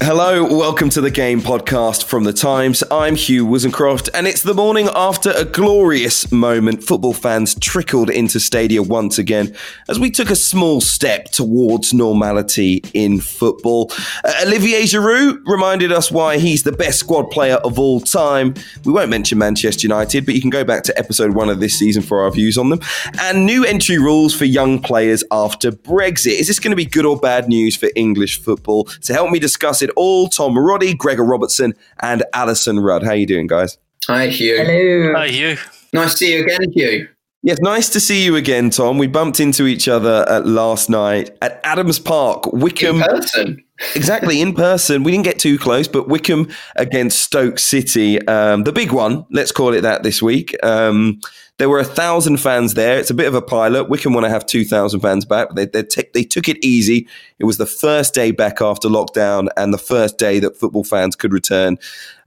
Hello, welcome to the Game Podcast from The Times. I'm Hugh Woozencroft, and it's the morning after a glorious moment. Football fans trickled into Stadia once again as we took a small step towards normality in football. Uh, Olivier Giroud reminded us why he's the best squad player of all time. We won't mention Manchester United, but you can go back to episode one of this season for our views on them. And new entry rules for young players after Brexit. Is this going to be good or bad news for English football? To help me discuss it all, Tom Roddy, Gregor Robertson, and Alyson Rudd. How are you doing, guys? Hi, Hugh. Hello. Hi, Hugh. Nice to see you again, Hugh. Yes, nice to see you again, Tom. We bumped into each other at last night at Adams Park, Wycombe. In person. exactly, in person. We didn't get too close, but Wycombe against Stoke City, um, the big one, let's call it that this week. Um, there were a thousand fans there. It's a bit of a pilot. Wycombe want to have 2,000 fans back. They, they, t- they took it easy. It was the first day back after lockdown and the first day that football fans could return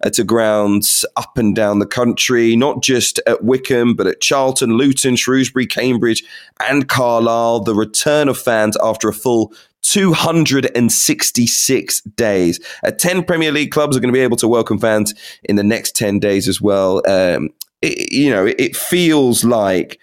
uh, to grounds up and down the country, not just at Wycombe, but at Charlton, Luton, Shrewsbury, Cambridge, and Carlisle. The return of fans after a full 266 days. Uh, 10 Premier League clubs are going to be able to welcome fans in the next 10 days as well. Um, it, you know, it feels like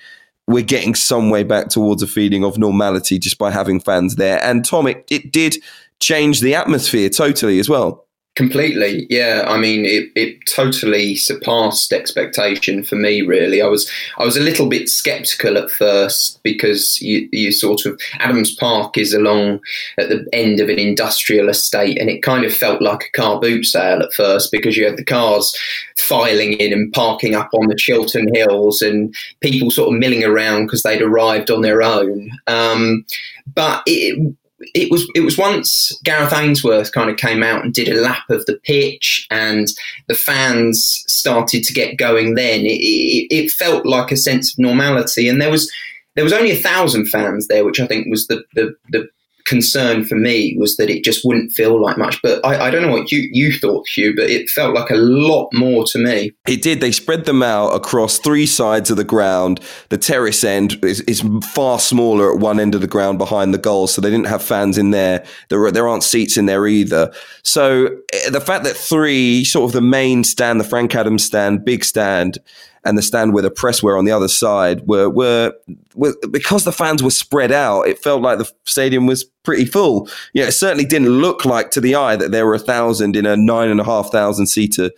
we're getting some way back towards a feeling of normality just by having fans there. And Tom, it, it did change the atmosphere totally as well. Completely, yeah. I mean, it, it totally surpassed expectation for me. Really, I was I was a little bit skeptical at first because you, you sort of Adams Park is along at the end of an industrial estate, and it kind of felt like a car boot sale at first because you had the cars filing in and parking up on the Chiltern Hills, and people sort of milling around because they'd arrived on their own. Um, but it, it was it was once Gareth Ainsworth kind of came out and did a lap of the pitch, and the fans started to get going. Then it, it, it felt like a sense of normality, and there was there was only a thousand fans there, which I think was the the, the concern for me was that it just wouldn't feel like much. But I, I, don't know what you, you thought, Hugh, but it felt like a lot more to me. It did. They spread them out across three sides of the ground. The terrace end is, is far smaller at one end of the ground behind the goal, so they didn't have fans in there. There, there aren't seats in there either. So eh, the fact that three, sort of the main stand, the Frank Adams stand, big stand, and the stand where the press were on the other side were, were, were because the fans were spread out. It felt like the stadium was pretty full. Yeah, it certainly didn't look like to the eye that there were a thousand in a nine and a half thousand seater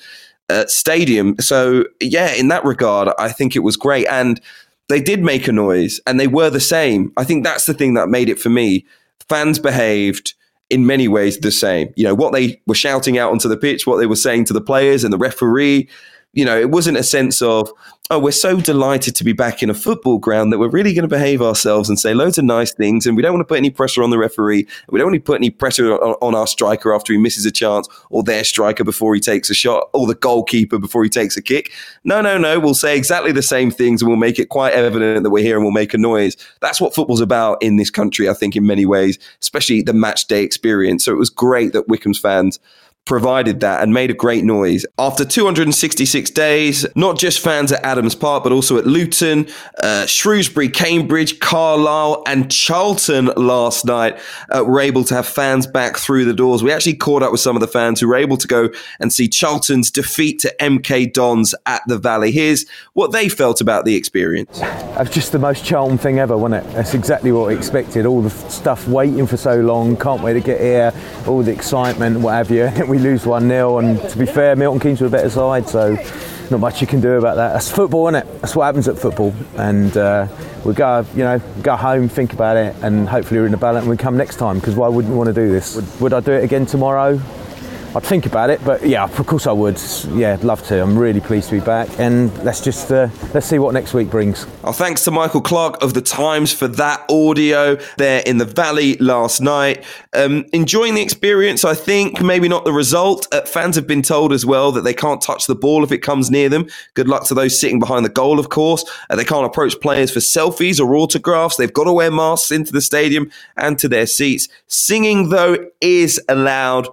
uh, stadium. So yeah, in that regard, I think it was great and. They did make a noise and they were the same. I think that's the thing that made it for me. Fans behaved in many ways the same. You know, what they were shouting out onto the pitch, what they were saying to the players and the referee, you know, it wasn't a sense of, oh, we're so delighted to be back in a football ground that we're really going to behave ourselves and say loads of nice things. And we don't want to put any pressure on the referee. We don't want to put any pressure on, on our striker after he misses a chance or their striker before he takes a shot or the goalkeeper before he takes a kick. No, no, no. We'll say exactly the same things and we'll make it quite evident that we're here and we'll make a noise. That's what football's about in this country, I think, in many ways, especially the match day experience. So it was great that Wycombe's fans provided that and made a great noise. After 266 days, not just fans at Adams Park, but also at Luton, uh, Shrewsbury, Cambridge, Carlisle, and Charlton last night uh, were able to have fans back through the doors. We actually caught up with some of the fans who were able to go and see Charlton's defeat to MK Dons at the Valley. Here's what they felt about the experience. It's just the most Charlton thing ever, wasn't it? That's exactly what we expected. All the stuff waiting for so long, can't wait to get here, all the excitement, what have you. we lose 1 0. And to be fair, Milton Keynes were a better side, so not much you can do about that. That's football, isn't it? That's what happens at football. And uh, we go, you know, go home, think about it, and hopefully we're in the balance and we come next time. Because why wouldn't we want to do this? Would, would I do it again tomorrow? I'd think about it, but yeah, of course I would. Yeah, I'd love to. I'm really pleased to be back, and let's just uh, let's see what next week brings. Our thanks to Michael Clark of the Times for that audio there in the Valley last night. Um, enjoying the experience, I think. Maybe not the result. Uh, fans have been told as well that they can't touch the ball if it comes near them. Good luck to those sitting behind the goal, of course. Uh, they can't approach players for selfies or autographs. They've got to wear masks into the stadium and to their seats. Singing though is allowed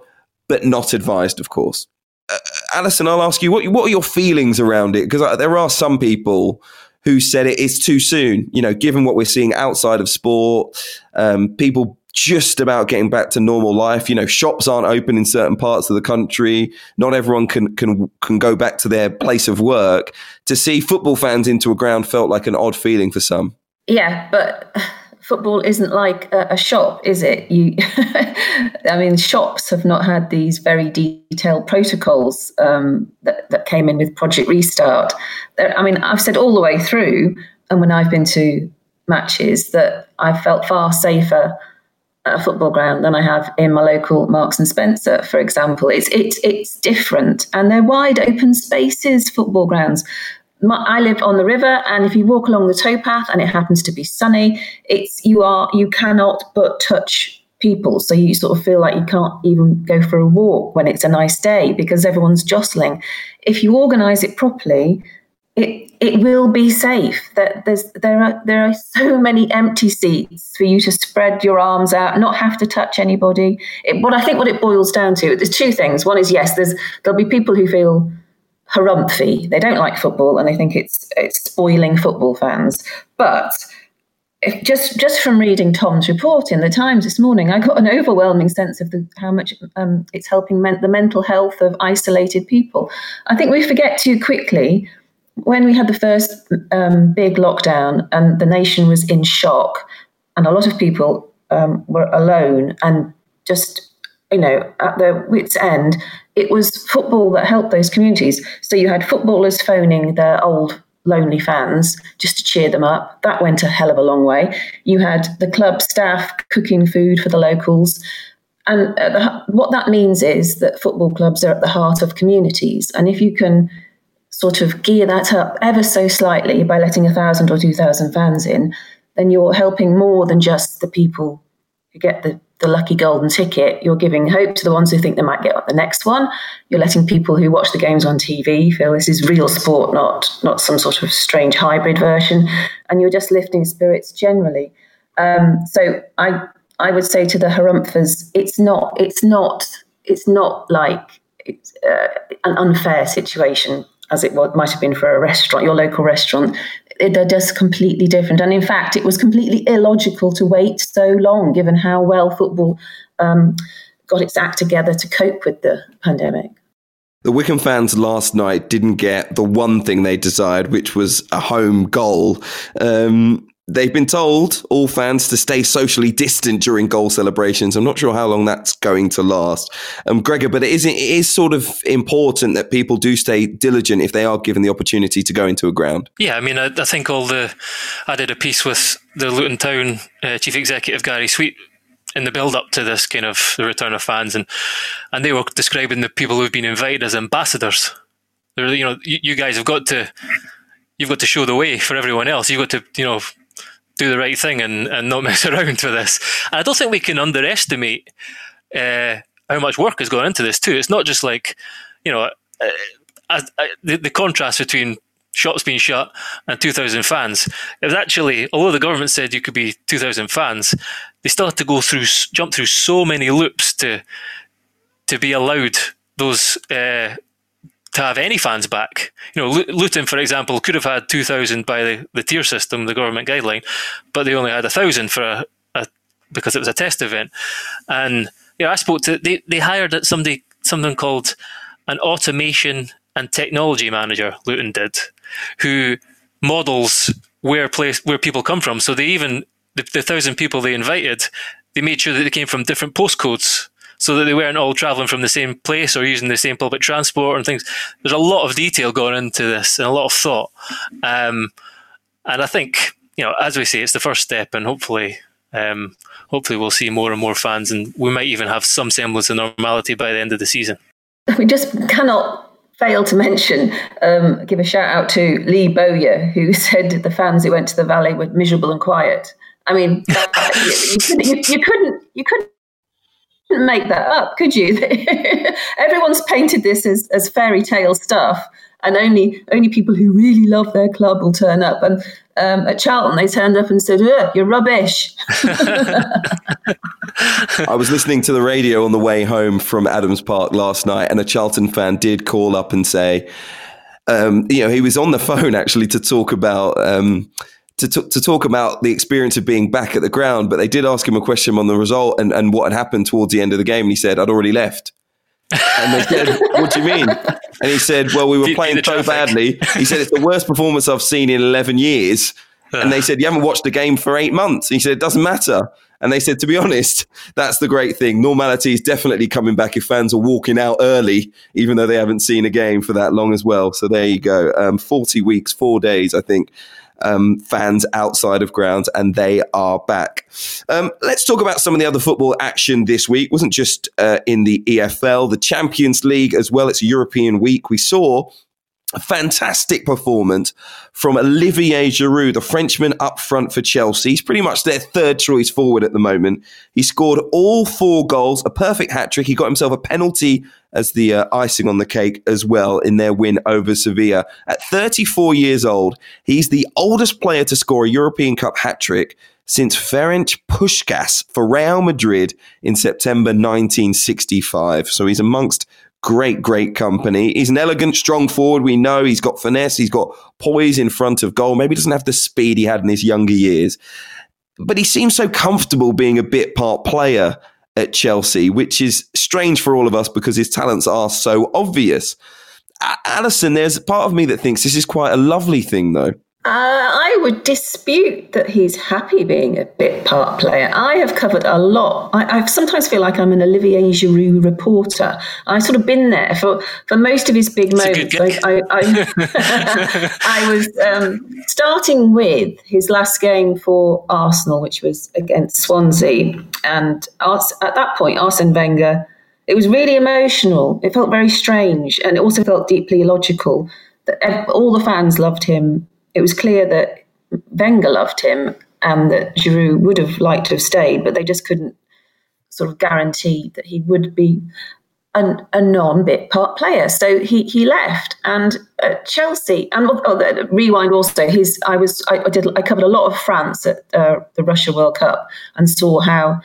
but not advised, of course. Uh, Alyson, I'll ask you what what are your feelings around it? Because uh, there are some people who said it is too soon. You know, given what we're seeing outside of sport, um, people just about getting back to normal life. You know, shops aren't open in certain parts of the country. Not everyone can can can go back to their place of work. To see football fans into a ground felt like an odd feeling for some. Yeah, but football isn't like a, a shop, is it? You, I mean, shops have not had these very detailed protocols um, that, that came in with Project Restart. I mean, I've said all the way through, and when I've been to matches, that I felt far safer at a football ground than I have in my local Marks and Spencer, for example. It's it's it's different, and they're wide open spaces, football grounds. I live on the river, and if you walk along the towpath and it happens to be sunny, it's you are you cannot but touch people. So you sort of feel like you can't even go for a walk when it's a nice day because everyone's jostling. If you organise it properly, it it will be safe. That there's there are there are so many empty seats for you to spread your arms out, not have to touch anybody. It, I think what it boils down to, there's two things. One is yes, there's there'll be people who feel harumphy. They don't like football and they think it's it's spoiling football fans. But just just from reading Tom's report in the Times this morning, I got an overwhelming sense of the, how much um, it's helping men- the mental health of isolated people. I think we forget too quickly when we had the first um, big lockdown and the nation was in shock, and a lot of people um, were alone and just you know at their wits' end it was football that helped those communities. So you had footballers phoning their old lonely fans just to cheer them up. That went a hell of a long way. You had the club staff cooking food for the locals. And the, what that means is that football clubs are at the heart of communities. And if you can sort of gear that up ever so slightly by letting a thousand or two thousand fans in, then you're helping more than just the people get the the lucky golden ticket, you're giving hope to the ones who think they might get the next one. You're letting people who watch the games on TV feel this is real sport, not not some sort of strange hybrid version, and you're just lifting spirits generally. Um, so I I would say to the harumphers, it's not it's not it's not like it's uh, an unfair situation as it might have been for a restaurant, your local restaurant they're just completely different. And in fact, it was completely illogical to wait so long, given how well football um, got its act together to cope with the pandemic. The Wycombe fans last night didn't get the one thing they desired, which was a home goal. Um, They've been told, all fans, to stay socially distant during goal celebrations. I'm not sure how long that's going to last. Um, Gregor, but it is, it is sort of important that people do stay diligent if they are given the opportunity to go into a ground. Yeah, I mean, I, I think all the. I did a piece with the Luton Town uh, chief executive, Gary Sweet, in the build up to this kind of the return of fans, and, and they were describing the people who've been invited as ambassadors. They're, you know, you, you guys have got to. You've got to show the way for everyone else. You've got to, you know, do the right thing and, and not mess around with this. And I don't think we can underestimate uh, how much work has gone into this too. It's not just like, you know, uh, uh, the, the contrast between shops being shut and 2,000 fans. It was actually, although the government said you could be 2,000 fans, they still had to go through, jump through so many loops to to be allowed those uh, to have any fans back. You know, Luton, for example, could have had 2,000 by the, the tier system, the government guideline, but they only had 1,000 for a, a, because it was a test event. And know, I spoke to they, they hired somebody something called an automation and technology manager. Luton did, who models where place where people come from. So they even the, the thousand people they invited, they made sure that they came from different postcodes so that they weren't all travelling from the same place or using the same public transport and things. There's a lot of detail going into this and a lot of thought. Um, and I think, you know, as we say, it's the first step, and hopefully, um, hopefully, we'll see more and more fans, and we might even have some semblance of normality by the end of the season. We just cannot fail to mention, um, give a shout out to Lee Bowyer, who said the fans who went to the Valley were miserable and quiet. I mean, you, you, couldn't, you, you, couldn't, you couldn't make that up, could you? Everyone's painted this as, as fairy tale stuff, and only only people who really love their club will turn up. And um, at Charlton, they turned up and said, "You're rubbish." I was listening to the radio on the way home from Adams Park last night, and a Charlton fan did call up and say, um, you know, he was on the phone actually to talk about. Um, to, t- to talk about the experience of being back at the ground, but they did ask him a question on the result and, and what had happened towards the end of the game. And he said, I'd already left. And they said, What do you mean? And he said, Well, we were playing so badly. He said, It's the worst performance I've seen in 11 years. And they said, You haven't watched the game for eight months. And he said, It doesn't matter. And they said, To be honest, that's the great thing. Normality is definitely coming back if fans are walking out early, even though they haven't seen a game for that long as well. So there you go. Um, 40 weeks, four days, I think um, fans outside of grounds, and they are back. Um, let's talk about some of the other football action this week. It wasn't just uh, in the EFL, the Champions League as well. It's European week. We saw a fantastic performance from Olivier Giroud, the Frenchman up front for Chelsea. He's pretty much their third choice forward at the moment. He scored all four goals, a perfect hat trick. He got himself a penalty as the uh, icing on the cake as well in their win over Sevilla. At 34 years old, he's the oldest player to score a European Cup hat trick since Ferenc Puskas for Real Madrid in September 1965. So he's amongst great, great company. He's an elegant, strong forward. We know he's got finesse. He's got poise in front of goal. Maybe he doesn't have the speed he had in his younger years, but he seems so comfortable being a bit part player at Chelsea, which is strange for all of us because his talents are so obvious. Alyson, there's part of me that thinks this is quite a lovely thing, though. Uh, I would dispute that he's happy being a bit part player. I have covered a lot. I, I, sometimes feel like I'm an Olivier Giroud reporter. I've sort of been there for, for most of his big moments. I, I, I, I, was um, starting with his last game for Arsenal, which was against Swansea. And at that point, Arsene Wenger, it was really emotional. It felt very strange. And it also felt deeply illogical. That all the fans loved him it was clear that Wenger loved him and that Giroud would have liked to have stayed, but they just couldn't sort of guarantee that he would be a, a non-bit part player. So he he left, and Chelsea and oh, rewind also. His I was I, I, did I covered a lot of France at uh, the Russia World Cup and saw how.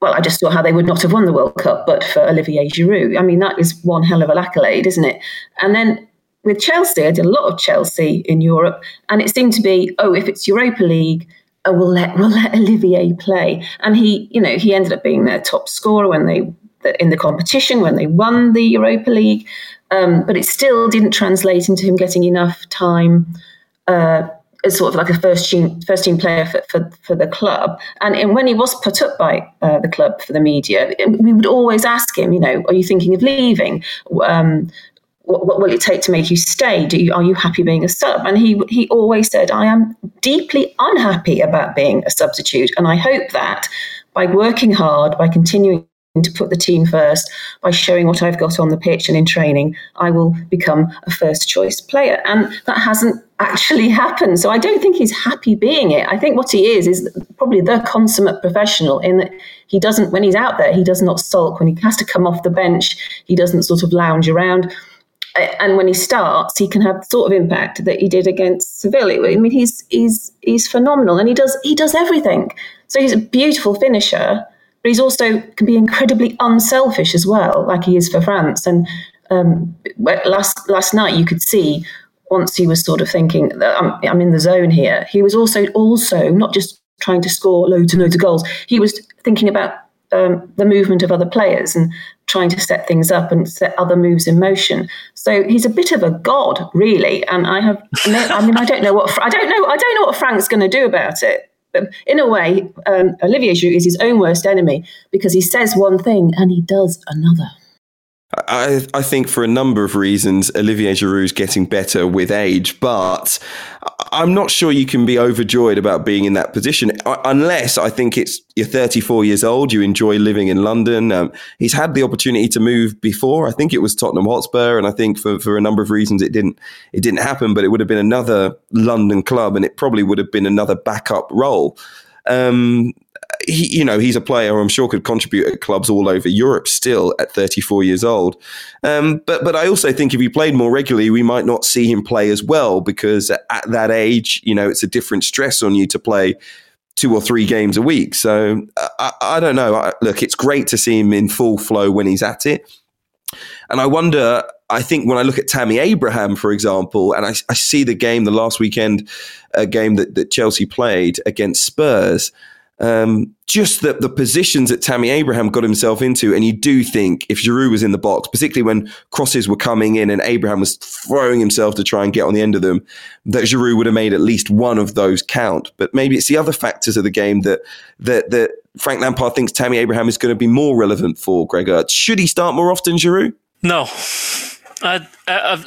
Well, I just saw how they would not have won the World Cup, but for Olivier Giroud. I mean, that is one hell of an accolade, isn't it? And then with Chelsea, I did a lot of Chelsea in Europe, and it seemed to be, oh, if it's Europa League, oh, we'll let we'll let Olivier play, and he, you know, he ended up being their top scorer when they in the competition when they won the Europa League, um, but it still didn't translate into him getting enough time. Uh, as sort of like a first team first team player for, for, for the club. And, and when he was put up by uh, the club for the media, we would always ask him, you know, are you thinking of leaving? Um, what, what, will it take to make you stay? Do you, are you happy being a sub? And he he always said, I am deeply unhappy about being a substitute, and I hope that by working hard, by continuing to put the team first, by showing what I've got on the pitch and in training, I will become a first choice player. And that hasn't actually happened. So I don't think he's happy being it. I think what he is is probably the consummate professional in that he doesn't, when he's out there, he does not sulk. When he has to come off the bench, he doesn't sort of lounge around and when he starts, he can have the sort of impact that he did against Seville. I mean, he's he's he's phenomenal, and he does he does everything. So he's a beautiful finisher, but he's also can be incredibly unselfish as well, like he is for France. And um, last last night, you could see once he was sort of thinking, I'm, I'm in the zone here. He was also also not just trying to score loads and loads of goals. He was thinking about um, the movement of other players and trying to set things up and set other moves in motion. So he's a bit of a god, really. And I have, I mean, I don't know what I don't know. I don't know what Frank's going to do about it. But in a way, um, Olivier Giroud is his own worst enemy because he says one thing and he does another. I, I think for a number of reasons, Olivier Giroud is getting better with age, but I'm not sure you can be overjoyed about being in that position unless I think it's you're 34 years old, you enjoy living in London. Um, he's had the opportunity to move before. I think it was Tottenham Hotspur, and I think for, for a number of reasons it didn't it didn't happen. But it would have been another London club, and it probably would have been another backup role. Um, he, you know, he's a player I'm sure could contribute at clubs all over Europe still at 34 years old. Um, but but I also think if he played more regularly, we might not see him play as well because at that age, you know, it's a different stress on you to play two or three games a week. So I, I don't know. I, look, it's great to see him in full flow when he's at it. And I wonder, I think when I look at Tammy Abraham, for example, and I, I see the game, the last weekend uh, game that, that Chelsea played against Spurs, um, just the, the positions that Tammy Abraham got himself into. And you do think if Giroud was in the box, particularly when crosses were coming in and Abraham was throwing himself to try and get on the end of them, that Giroud would have made at least one of those count. But maybe it's the other factors of the game that that that Frank Lampard thinks Tammy Abraham is going to be more relevant for. Gregor, should he start more often, Giroud? No. I, I,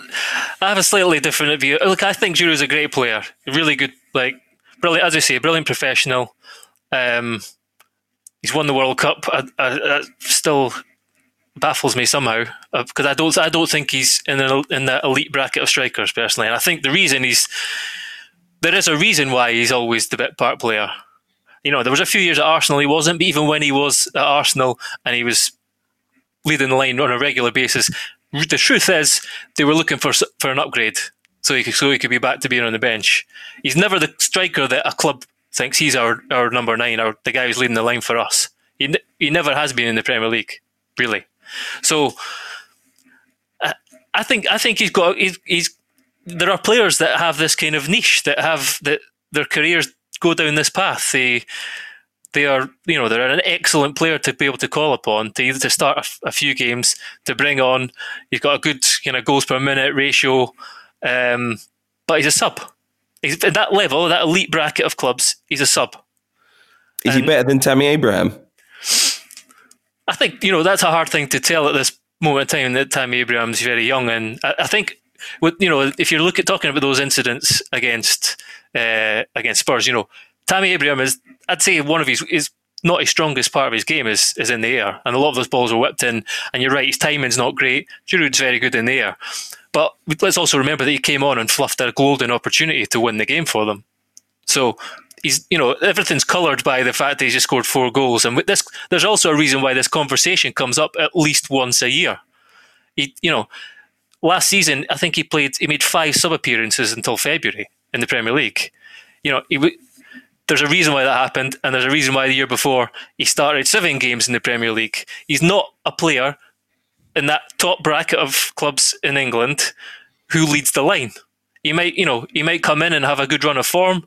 I have a slightly different view. Look, I think Giroud is a great player, really good, like brilliant, as I say, brilliant professional. Um, he's won the World Cup. I, I, that still baffles me somehow because uh, I don't I don't think he's in the in the elite bracket of strikers personally. And I think the reason he's there is a reason why he's always the bit part player. You know, there was a few years at Arsenal he wasn't, but even when he was at Arsenal and he was leading the line on a regular basis, the truth is they were looking for for an upgrade so he could so he could be back to being on the bench. He's never the striker that a club thinks he's our, our number nine, or the guy who's leading the line for us. He, he never has been in the Premier League, really. So I, I think I think he's got he's, he's there are players that have this kind of niche that have that their careers go down this path. They they are you know they're an excellent player to be able to call upon to either to start a, a few games to bring on. He's got a good kind of goals per minute ratio, um, but he's a sub. He's at that level, that elite bracket of clubs. He's a sub. Is and he better than Tammy Abraham? I think you know that's a hard thing to tell at this moment in time. That Tammy Abraham's very young, and I, I think with you know if you look at talking about those incidents against uh, against Spurs, you know Tammy Abraham is I'd say one of his is not his strongest part of his game is is in the air, and a lot of those balls are whipped in. And you're right, his timing's not great. Giroud's very good in the air, but let's also remember that he came on and fluffed a golden opportunity to win the game for them. So he's, you know, everything's coloured by the fact that he just scored four goals. And with this, there's also a reason why this conversation comes up at least once a year. He, you know, last season I think he played, he made five sub appearances until February in the Premier League. You know, he, there's a reason why that happened, and there's a reason why the year before he started seven games in the Premier League. He's not a player in that top bracket of clubs in England who leads the line. He might, you know, he might come in and have a good run of form.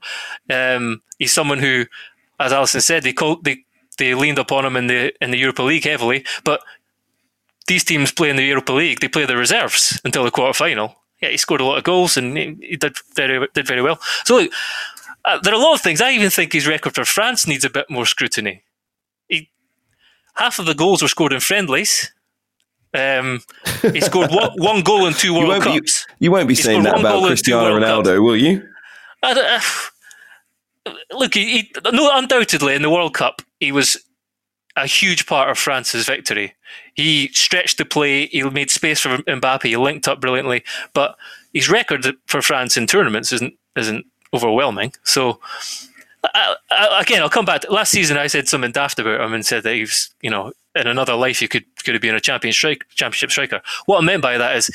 Um, he's someone who, as Alyson said, they called, they they leaned upon him in the in the Europa League heavily. But these teams play in the Europa League; they play the reserves until the quarter final. Yeah, he scored a lot of goals and he did very did very well. So look, uh, there are a lot of things. I even think his record for France needs a bit more scrutiny. He, half of the goals were scored in friendlies. Um, he scored one, one, goal in two World you Cups. Be, you won't be he saying that about Cristiano Ronaldo, will you? Uh, look, he, he, no, undoubtedly in the World Cup, he was a huge part of France's victory. He stretched the play, he made space for Mbappe, he linked up brilliantly. But his record for France in tournaments isn't isn't overwhelming. So I, I, again, I'll come back. Last season, I said something daft about him and said that he was, you know, in another life, you could could have been a champion strike, championship striker. What I meant by that is,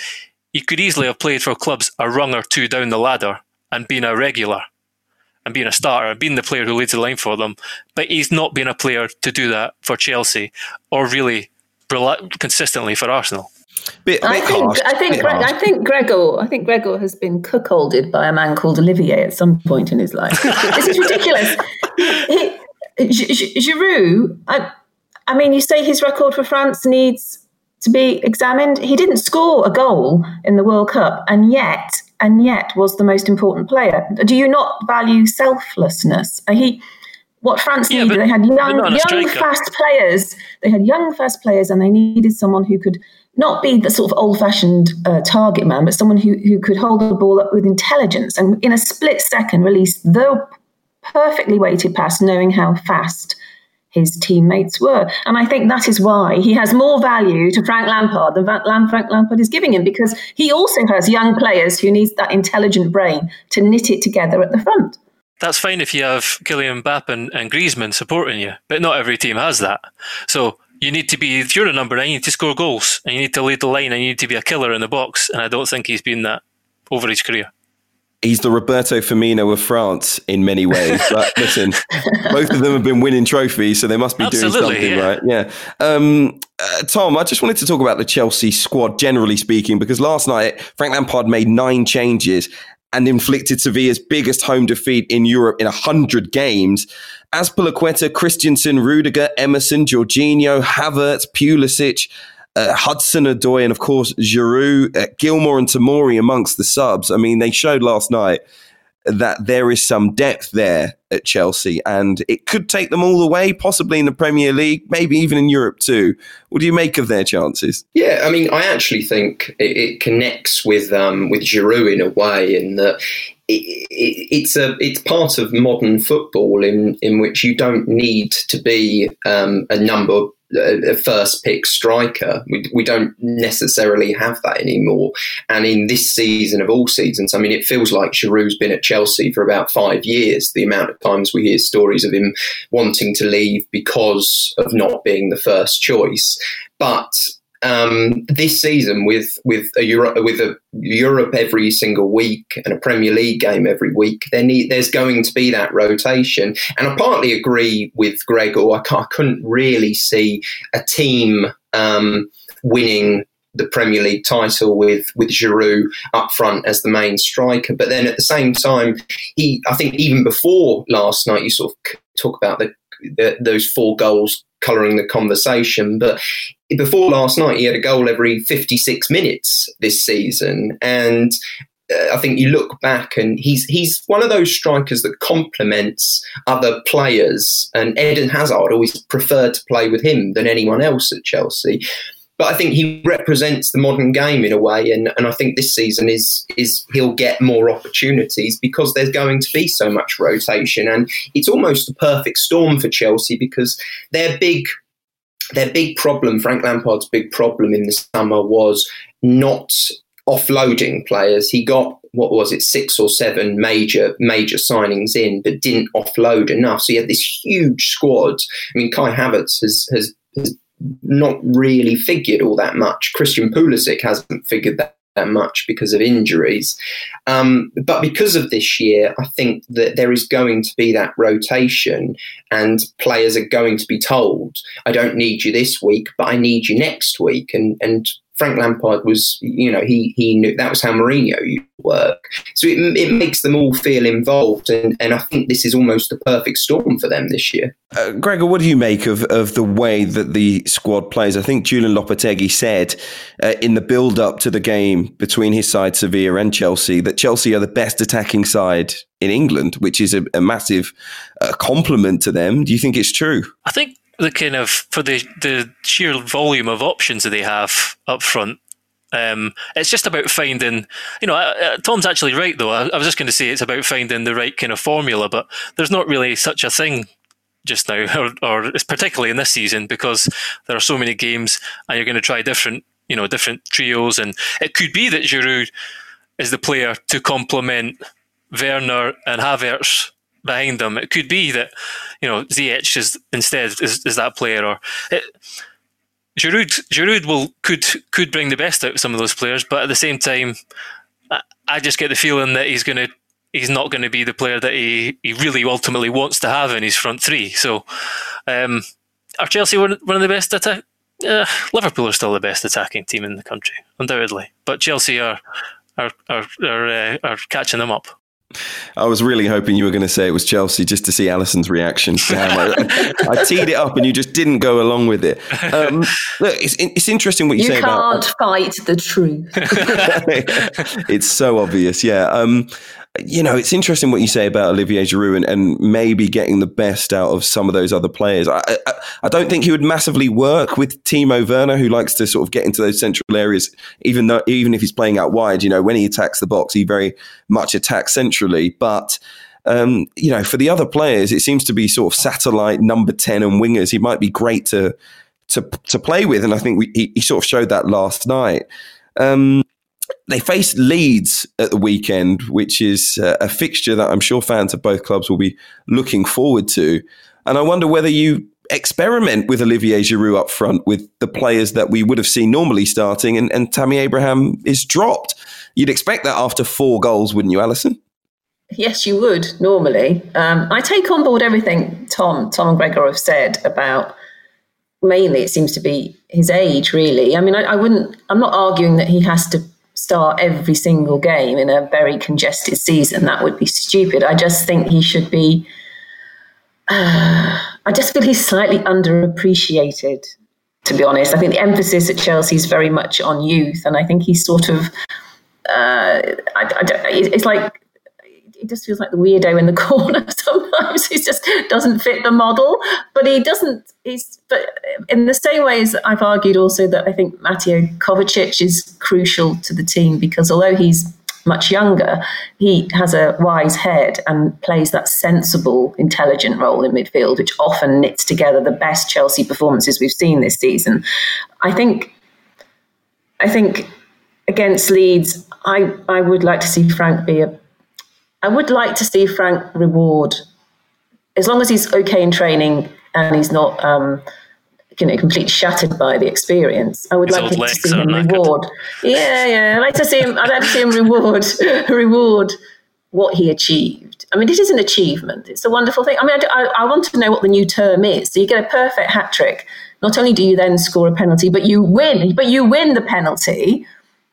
he could easily have played for clubs a rung or two down the ladder and been a regular, and being a starter, and being the player who leads the line for them. But he's not been a player to do that for Chelsea, or really consistently for Arsenal. Bit, I, think, I think Greg, I think Gregor I think Gregor has been cuckolded by a man called Olivier at some point in his life. this is ridiculous. He, Giroud, I, I mean, you say his record for France needs to be examined. He didn't score a goal in the World Cup, and yet, and yet, was the most important player. Do you not value selflessness? He what France yeah, needed. They had young, young, fast players. They had young, fast players, and they needed someone who could not be the sort of old-fashioned uh, target man, but someone who who could hold the ball up with intelligence and in a split second release the perfectly weighted pass, knowing how fast his teammates were. And I think that is why he has more value to Frank Lampard than Frank Lampard is giving him, because he also has young players who needs that intelligent brain to knit it together at the front. That's fine if you have Kylian Mbappe and, and Griezmann supporting you, but not every team has that. So you need to be, if you're a number nine, you need to score goals, and you need to lead the line, and you need to be a killer in the box. And I don't think he's been that over his career he's the Roberto Firmino of France in many ways. But listen, both of them have been winning trophies, so they must be Absolutely, doing something yeah. right. Yeah. Um, uh, Tom, I just wanted to talk about the Chelsea squad, generally speaking, because last night Frank Lampard made nine changes and inflicted Sevilla's biggest home defeat in Europe in 100 games. Azpilicueta, Christensen, Rudiger, Emerson, Jorginho, Havertz, Pulisic, uh, Hudson Odoi, and of course Giroud, uh, Gilmour, and Tamori amongst the subs. I mean, they showed last night that there is some depth there at Chelsea, and it could take them all the way, possibly in the Premier League, maybe even in Europe too. What do you make of their chances? Yeah, I mean, I actually think it, it connects with um, with Giroud in a way, in that it, it, it's a it's part of modern football in in which you don't need to be um, a number a first pick striker. We, we don't necessarily have that anymore. And in this season of all seasons, I mean, it feels like Giroud's been at Chelsea for about five years. The amount of times we hear stories of him wanting to leave because of not being the first choice. But um, this season with with a Euro, with a Europe every single week and a Premier League game every week, there need, there's going to be that rotation. And I partly agree with Gregor. I, I couldn't really see a team um, winning the Premier League title with with Giroud up front as the main striker. But then at the same time, he I think even before last night, you sort of talk about the, the those four goals colouring the conversation. But before last night, he had a goal every 56 minutes this season. And uh, I think you look back and he's he's one of those strikers that complements other players. And Eden Hazard always preferred to play with him than anyone else at Chelsea. But I think he represents the modern game in a way, and, and I think this season is is he'll get more opportunities because there's going to be so much rotation, and it's almost the perfect storm for Chelsea because their big their big problem, Frank Lampard's big problem in the summer was not offloading players. He got what was it, six or seven major major signings in, but didn't offload enough. So he had this huge squad. I mean, Kai Havertz has has, has not really figured all that much. Christian Pulisic hasn't figured that that much because of injuries. Um, but because of this year, I think that there is going to be that rotation, and players are going to be told, "I don't need you this week, but I need you next week." And and Frank Lampard was, you know, he he knew that was how Mourinho used to work. So it, it makes them all feel involved, and, and I think this is almost the perfect storm for them this year. Uh, Gregor, what do you make of, of the way that the squad plays? I think Julian Lopetegui said uh, in the build up to the game between his side Sevilla and Chelsea that Chelsea are the best attacking side in England, which is a, a massive uh, compliment to them. Do you think it's true? I think the kind of for the the sheer volume of options that they have up front. Um, it's just about finding, you know, uh, uh Tom's actually right though. I, I was just going to say it's about finding the right kind of formula, but there's not really such a thing just now, or, or particularly in this season, because there are so many games and you're going to try different, you know, different trios, and it could be that Giroud is the player to complement Werner and Havertz behind them. It could be that you know Ziyech is instead is, is that player, or it, Giroud Giroud will could could bring the best out of some of those players, but at the same time, I, I just get the feeling that he's going to he's not going to be the player that he, he really ultimately wants to have in his front three. So, um, are Chelsea one, one of the best attack? Uh, Liverpool are still the best attacking team in the country, undoubtedly, but Chelsea are are are are, uh, are catching them up. I was really hoping you were going to say it was Chelsea just to see Alyson's reaction. Sam, I, I, teed it up and you just didn't go along with it. Um, look, it's, it's interesting what you, you say about. You can't fight the truth. it's so obvious, yeah. Um, you know, it's interesting what you say about Olivier Giroud and, and maybe getting the best out of some of those other players. I, I, I, don't think he would massively work with Timo Werner, who likes to sort of get into those central areas, even though even if he's playing out wide. You know, when he attacks the box, he very much attacks centrally. But um, you know, for the other players, it seems to be sort of satellite number ten and wingers. He might be great to to to play with, and I think we, he, he sort of showed that last night. Um, they face Leeds at the weekend, which is uh, a fixture that I'm sure fans of both clubs will be looking forward to. And I wonder whether you experiment with Olivier Giroud up front with the players that we would have seen normally starting, and, and Tammy Abraham is dropped. You'd expect that after four goals, wouldn't you, Alyson? Yes, you would normally. Um, I take on board everything Tom, Tom and Gregor have said about. Mainly, it seems to be his age. Really, I mean, I, I wouldn't. I'm not arguing that he has to start every single game in a very congested season. That would be stupid. I just think he should be. Uh, I just feel he's slightly underappreciated, to be honest. I think the emphasis at Chelsea is very much on youth, and I think he's sort of. Uh, I, I it's like he just feels like the weirdo in the corner sometimes. he just doesn't fit the model, but he doesn't. He's but in the same way as I've argued also that I think Mateo Kovacic is crucial to the team because although he's much younger, he has a wise head and plays that sensible, intelligent role in midfield, which often knits together the best Chelsea performances we've seen this season. I think. I think against Leeds, I, I would like to see Frank be a I would like to see Frank reward, as long as he's okay in training and he's not, um, you know, completely shattered by the experience. I would His like to see him reward. Yeah, yeah. I'd like to see him. I'd like to see him reward, reward what he achieved. I mean, it is an achievement. It's a wonderful thing. I mean, I, I, I want to know what the new term is. So you get a perfect hat trick. Not only do you then score a penalty, but you win. But you win the penalty,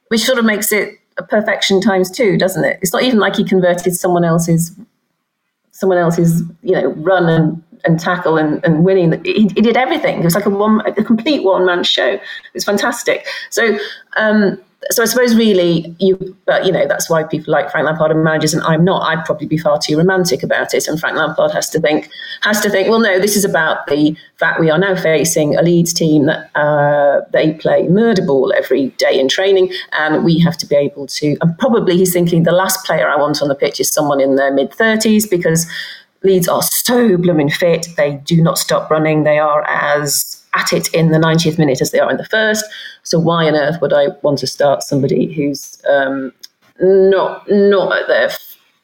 which sort of makes it perfection times two, doesn't it? It's not even like he converted someone else's someone else's you know run and, and tackle and, and winning. He, he did everything. It was like a one a complete one man show. It was fantastic. So. Um, so I suppose really you, but you know that's why people like Frank Lampard and managers, and I'm not. I'd probably be far too romantic about it. And Frank Lampard has to think, has to think. Well, no, this is about the fact we are now facing a Leeds team that uh, they play murder ball every day in training, and we have to be able to. And probably he's thinking the last player I want on the pitch is someone in their mid 30s because Leeds are so blooming fit. They do not stop running. They are as at it in the 90th minute as they are in the first. So why on earth would I want to start somebody who's um, not not at their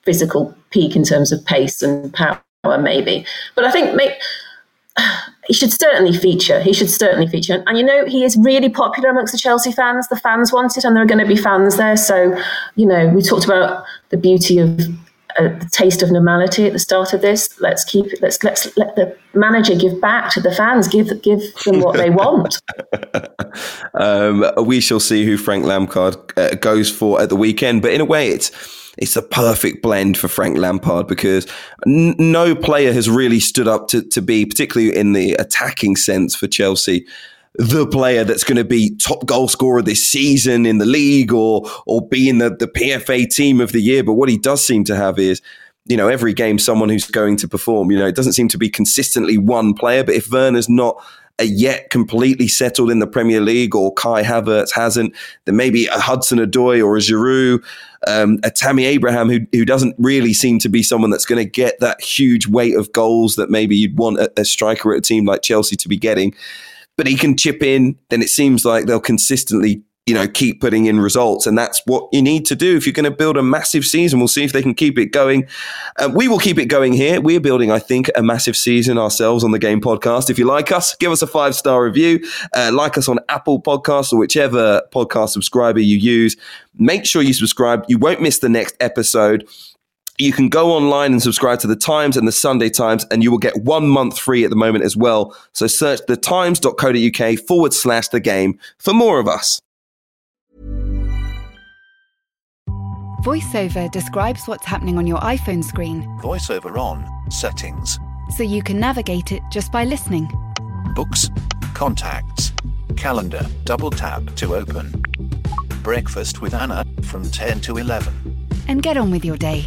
physical peak in terms of pace and power, maybe? But I think make, he should certainly feature. He should certainly feature. And, and, you know, he is really popular amongst the Chelsea fans. The fans want it, and there are going to be fans there. So, you know, we talked about the beauty of a taste of normality at the start of this. Let's keep it. Let's let's let the manager give back to the fans. Give give them what they want. um, we shall see who Frank Lampard uh, goes for at the weekend. But in a way, it's it's a perfect blend for Frank Lampard because n- no player has really stood up to, to be, particularly in the attacking sense for Chelsea, the player that's going to be top goal scorer this season in the league or or be in the, the PFA team of the year. But what he does seem to have is, you know, every game someone who's going to perform. You know, it doesn't seem to be consistently one player. But if Werner's not yet completely settled in the Premier League or Kai Havertz hasn't, then maybe a Hudson Odoi or a Giroud, um, a Tammy Abraham who, who doesn't really seem to be someone that's going to get that huge weight of goals that maybe you'd want a, a striker at a team like Chelsea to be getting but he can chip in, then it seems like they'll consistently, you know, keep putting in results. And that's what you need to do if you're going to build a massive season. We'll see if they can keep it going. Uh, we will keep it going here. We're building, I think, a massive season ourselves on the Game Podcast. If you like us, give us a five star review. Uh, like us on Apple Podcasts or whichever podcast subscriber you use. Make sure you subscribe. You won't miss the next episode you can go online and subscribe to the Times and the Sunday Times, and you will get one month free at the moment as well. So search thetimes.co.uk forward slash the game for more of us. VoiceOver describes what's happening on your iPhone screen VoiceOver on, settings, so you can navigate it just by listening. books, contacts, calendar, double tap to open. Breakfast with Anna from 10 to 11. And get on with your day.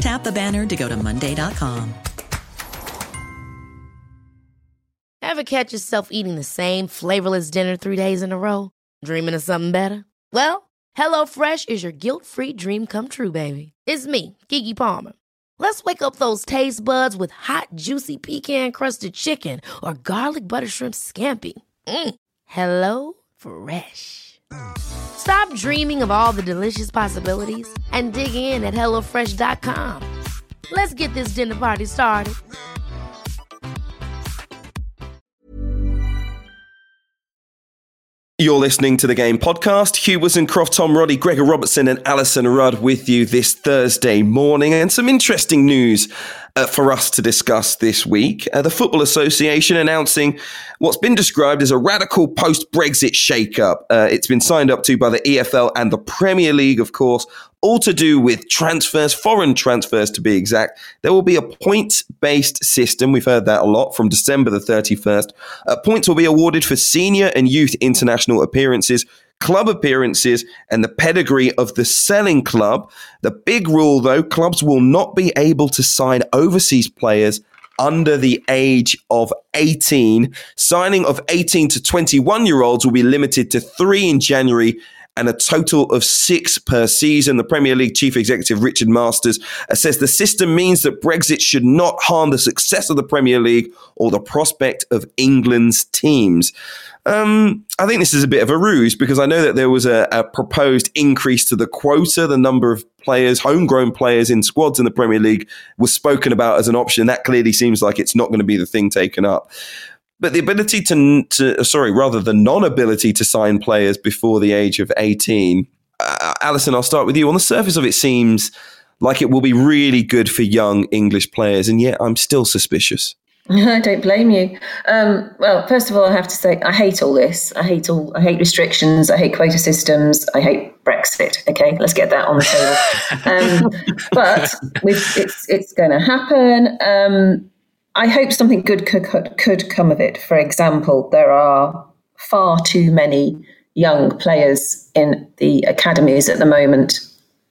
Tap the banner to go to Monday.com. Ever catch yourself eating the same flavorless dinner three days in a row? Dreaming of something better? Well, HelloFresh is your guilt free dream come true, baby. It's me, Keke Palmer. Let's wake up those taste buds with hot, juicy pecan crusted chicken or garlic butter shrimp scampi. Mm. Hello Fresh. Stop dreaming of all the delicious possibilities and dig in at HelloFresh.com. Let's get this dinner party started. You're listening to the Game Podcast. Hugh Woozencroft, Tom Roddy, Gregor Robertson, and Alyson Rudd with you this Thursday morning. And some interesting news uh, for us to discuss this week. Uh, the Football Association announcing what's been described as a radical post Brexit shake-up. Uh, it's been signed up to by the EFL and the Premier League, of course, all to do with transfers, foreign transfers to be exact. There will be a points based system. We've heard that a lot from December the 31st. Uh, points will be awarded for senior and youth international appearances club appearances, and the pedigree of the selling club. The big rule, though, clubs will not be able to sign overseas players under the age of 18. Signing of 18 to 21 year olds will be limited to three in January and a total of six per season. The Premier League chief executive Richard Masters says the system means that Brexit should not harm the success of the Premier League or the prospect of England's teams. Um, I think this is a bit of a ruse because I know that there was a, a, proposed increase to the quota, the number of players, homegrown players in squads in the Premier League was spoken about as an option. That clearly seems like it's not going to be the thing taken up. But the ability to, to sorry, rather the non-ability to sign players before the age of 18. Uh, Alyson, I'll start with you. On the surface of it seems like it will be really good for young English players, and yet I'm still suspicious. I don't blame you. Um, well, first of all, I have to say I hate all this. I hate all. I hate restrictions. I hate quota systems. I hate Brexit. Okay, let's get that on the table. um, but it's it's going to happen. Um, I hope something good could, could could come of it. For example, there are far too many young players in the academies at the moment.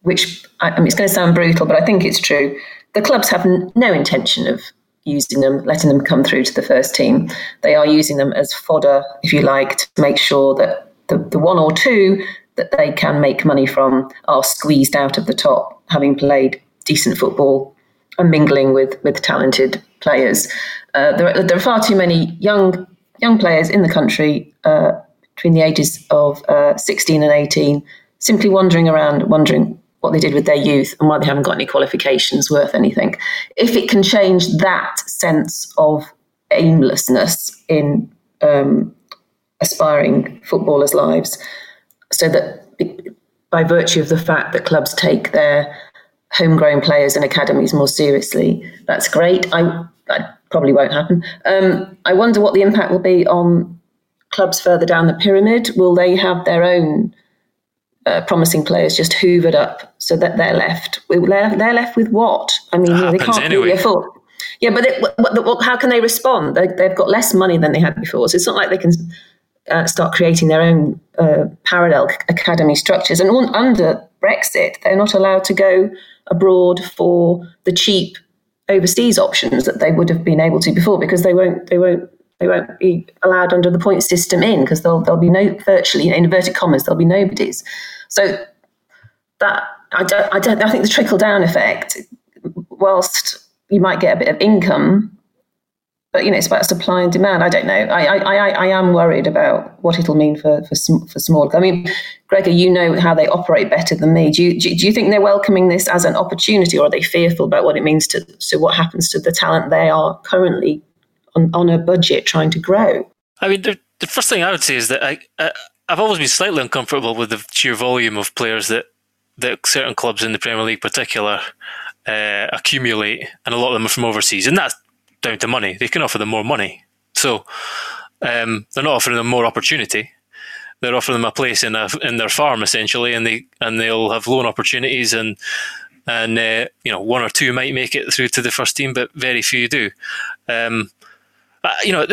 Which I, mean, it's going to sound brutal, but I think it's true. The clubs have n- no intention of using them, letting them come through to the first team. They are using them as fodder, if you like, to make sure that the, the one or two that they can make money from are squeezed out of the top, having played decent football and mingling with, with talented players. Uh, there, are, there, are, far too many young young players in the country uh, between the ages of uh, 16 and 18 simply wandering around, wondering what they did with their youth and why they haven't got any qualifications worth anything. If it can change that sense of aimlessness in um, aspiring footballers' lives, so that by virtue of the fact that clubs take their homegrown players and academies more seriously, that's great. I that probably won't happen. Um, I wonder what the impact will be on clubs further down the pyramid. Will they have their own uh, promising players just hoovered up so that they're left. They're, they're left with what? I mean, they can't anyway. really afford. Yeah, but it, what, what, how can they respond? They, have got less money than they had before, so it's not like they can uh, start creating their own uh, parallel academy structures. And on, under Brexit, they're not allowed to go abroad for the cheap overseas options that they would have been able to before because they won't they won't they won't be allowed under the point system in because there'll, there'll be no virtually in inverted commas there'll be nobodies. So that I don't, I don't I think the trickle down effect whilst you might get a bit of income but you know it's about supply and demand. I don't know. I I, I, am worried about what it'll mean for for, for small. I mean Gregor you know how they operate better than me. Do you, do you think they're welcoming this as an opportunity or are they fearful about what it means to to what happens to the talent they are currently on, on a budget trying to grow. I mean, the, the first thing I would say is that I, I I've always been slightly uncomfortable with the sheer volume of players that that certain clubs in the Premier League, particular, uh, accumulate, and a lot of them are from overseas, and that's down to money. They can offer them more money, so um, they're not offering them more opportunity. They're offering them a place in a, in their farm essentially, and they and they'll have loan opportunities, and and uh, you know one or two might make it through to the first team, but very few do. Um, you know,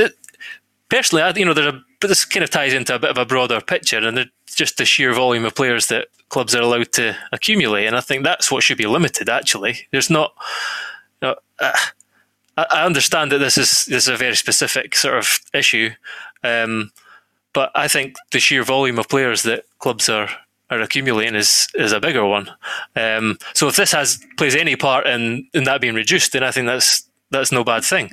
personally, I, you know, there's a but this kind of ties into a bit of a broader picture, and it's just the sheer volume of players that clubs are allowed to accumulate, and I think that's what should be limited. Actually, there's not. You know, uh, I understand that this is this is a very specific sort of issue, um, but I think the sheer volume of players that clubs are are accumulating is is a bigger one. Um, so if this has plays any part in in that being reduced, then I think that's that's no bad thing.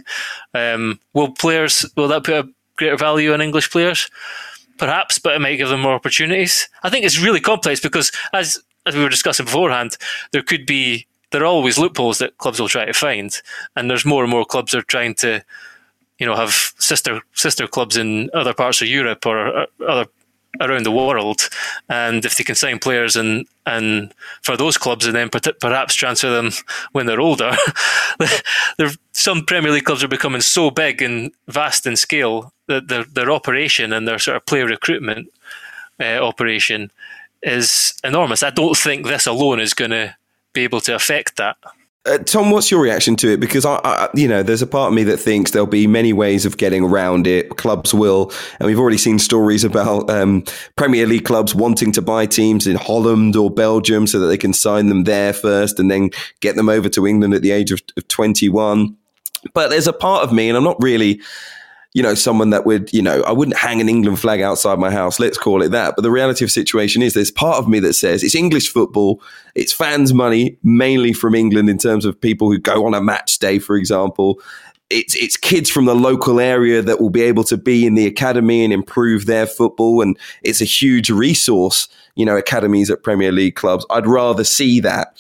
Um, will players will that put a greater value on English players? Perhaps, but it might give them more opportunities. I think it's really complex because as as we were discussing beforehand, there could be there are always loopholes that clubs will try to find, and there's more and more clubs are trying to, you know, have sister sister clubs in other parts of Europe or, other around the world, and if they can sign players and and for those clubs and then perhaps transfer them when they're older, some Premier League clubs are becoming so big and vast in scale that their their operation and their sort of player recruitment uh, operation is enormous. I don't think this alone is going to be able to affect that. Uh, Tom, what's your reaction to it? Because I, I, you know, there's a part of me that thinks there'll be many ways of getting around it. Clubs will, and we've already seen stories about um, Premier League clubs wanting to buy teams in Holland or Belgium so that they can sign them there first and then get them over to England at the age of, of 21. But there's a part of me, and I'm not really you know, someone that would, you know, I wouldn't hang an England flag outside my house, let's call it that. But the reality of the situation is there's part of me that says it's English football, it's fans' money, mainly from England in terms of people who go on a match day, for example. It's it's kids from the local area that will be able to be in the academy and improve their football, and it's a huge resource. You know, academies at Premier League clubs. I'd rather see that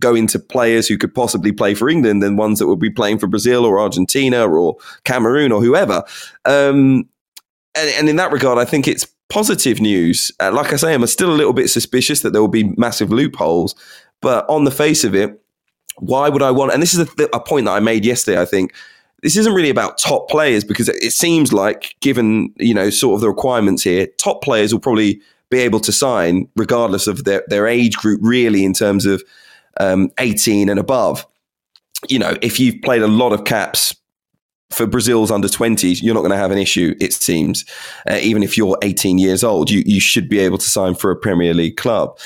go into players who could possibly play for England than ones that would be playing for Brazil or Argentina or Cameroon or whoever. Um, and, and, in that regard, I think it's positive news. Uh, like I say, I'm still a little bit suspicious that there will be massive loopholes, but on the face of it, why would I want? And this is a, a point that I made yesterday. I think this isn't really about top players because it seems like, given you know sort of the requirements here, top players will probably be able to sign regardless of their their age group. Really, in terms of um, 18 and above, you know, if you've played a lot of caps for Brazil's under 20s, you're not going to have an issue, it seems. Uh, even if you're 18 years old, you, you should be able to sign for a Premier League club.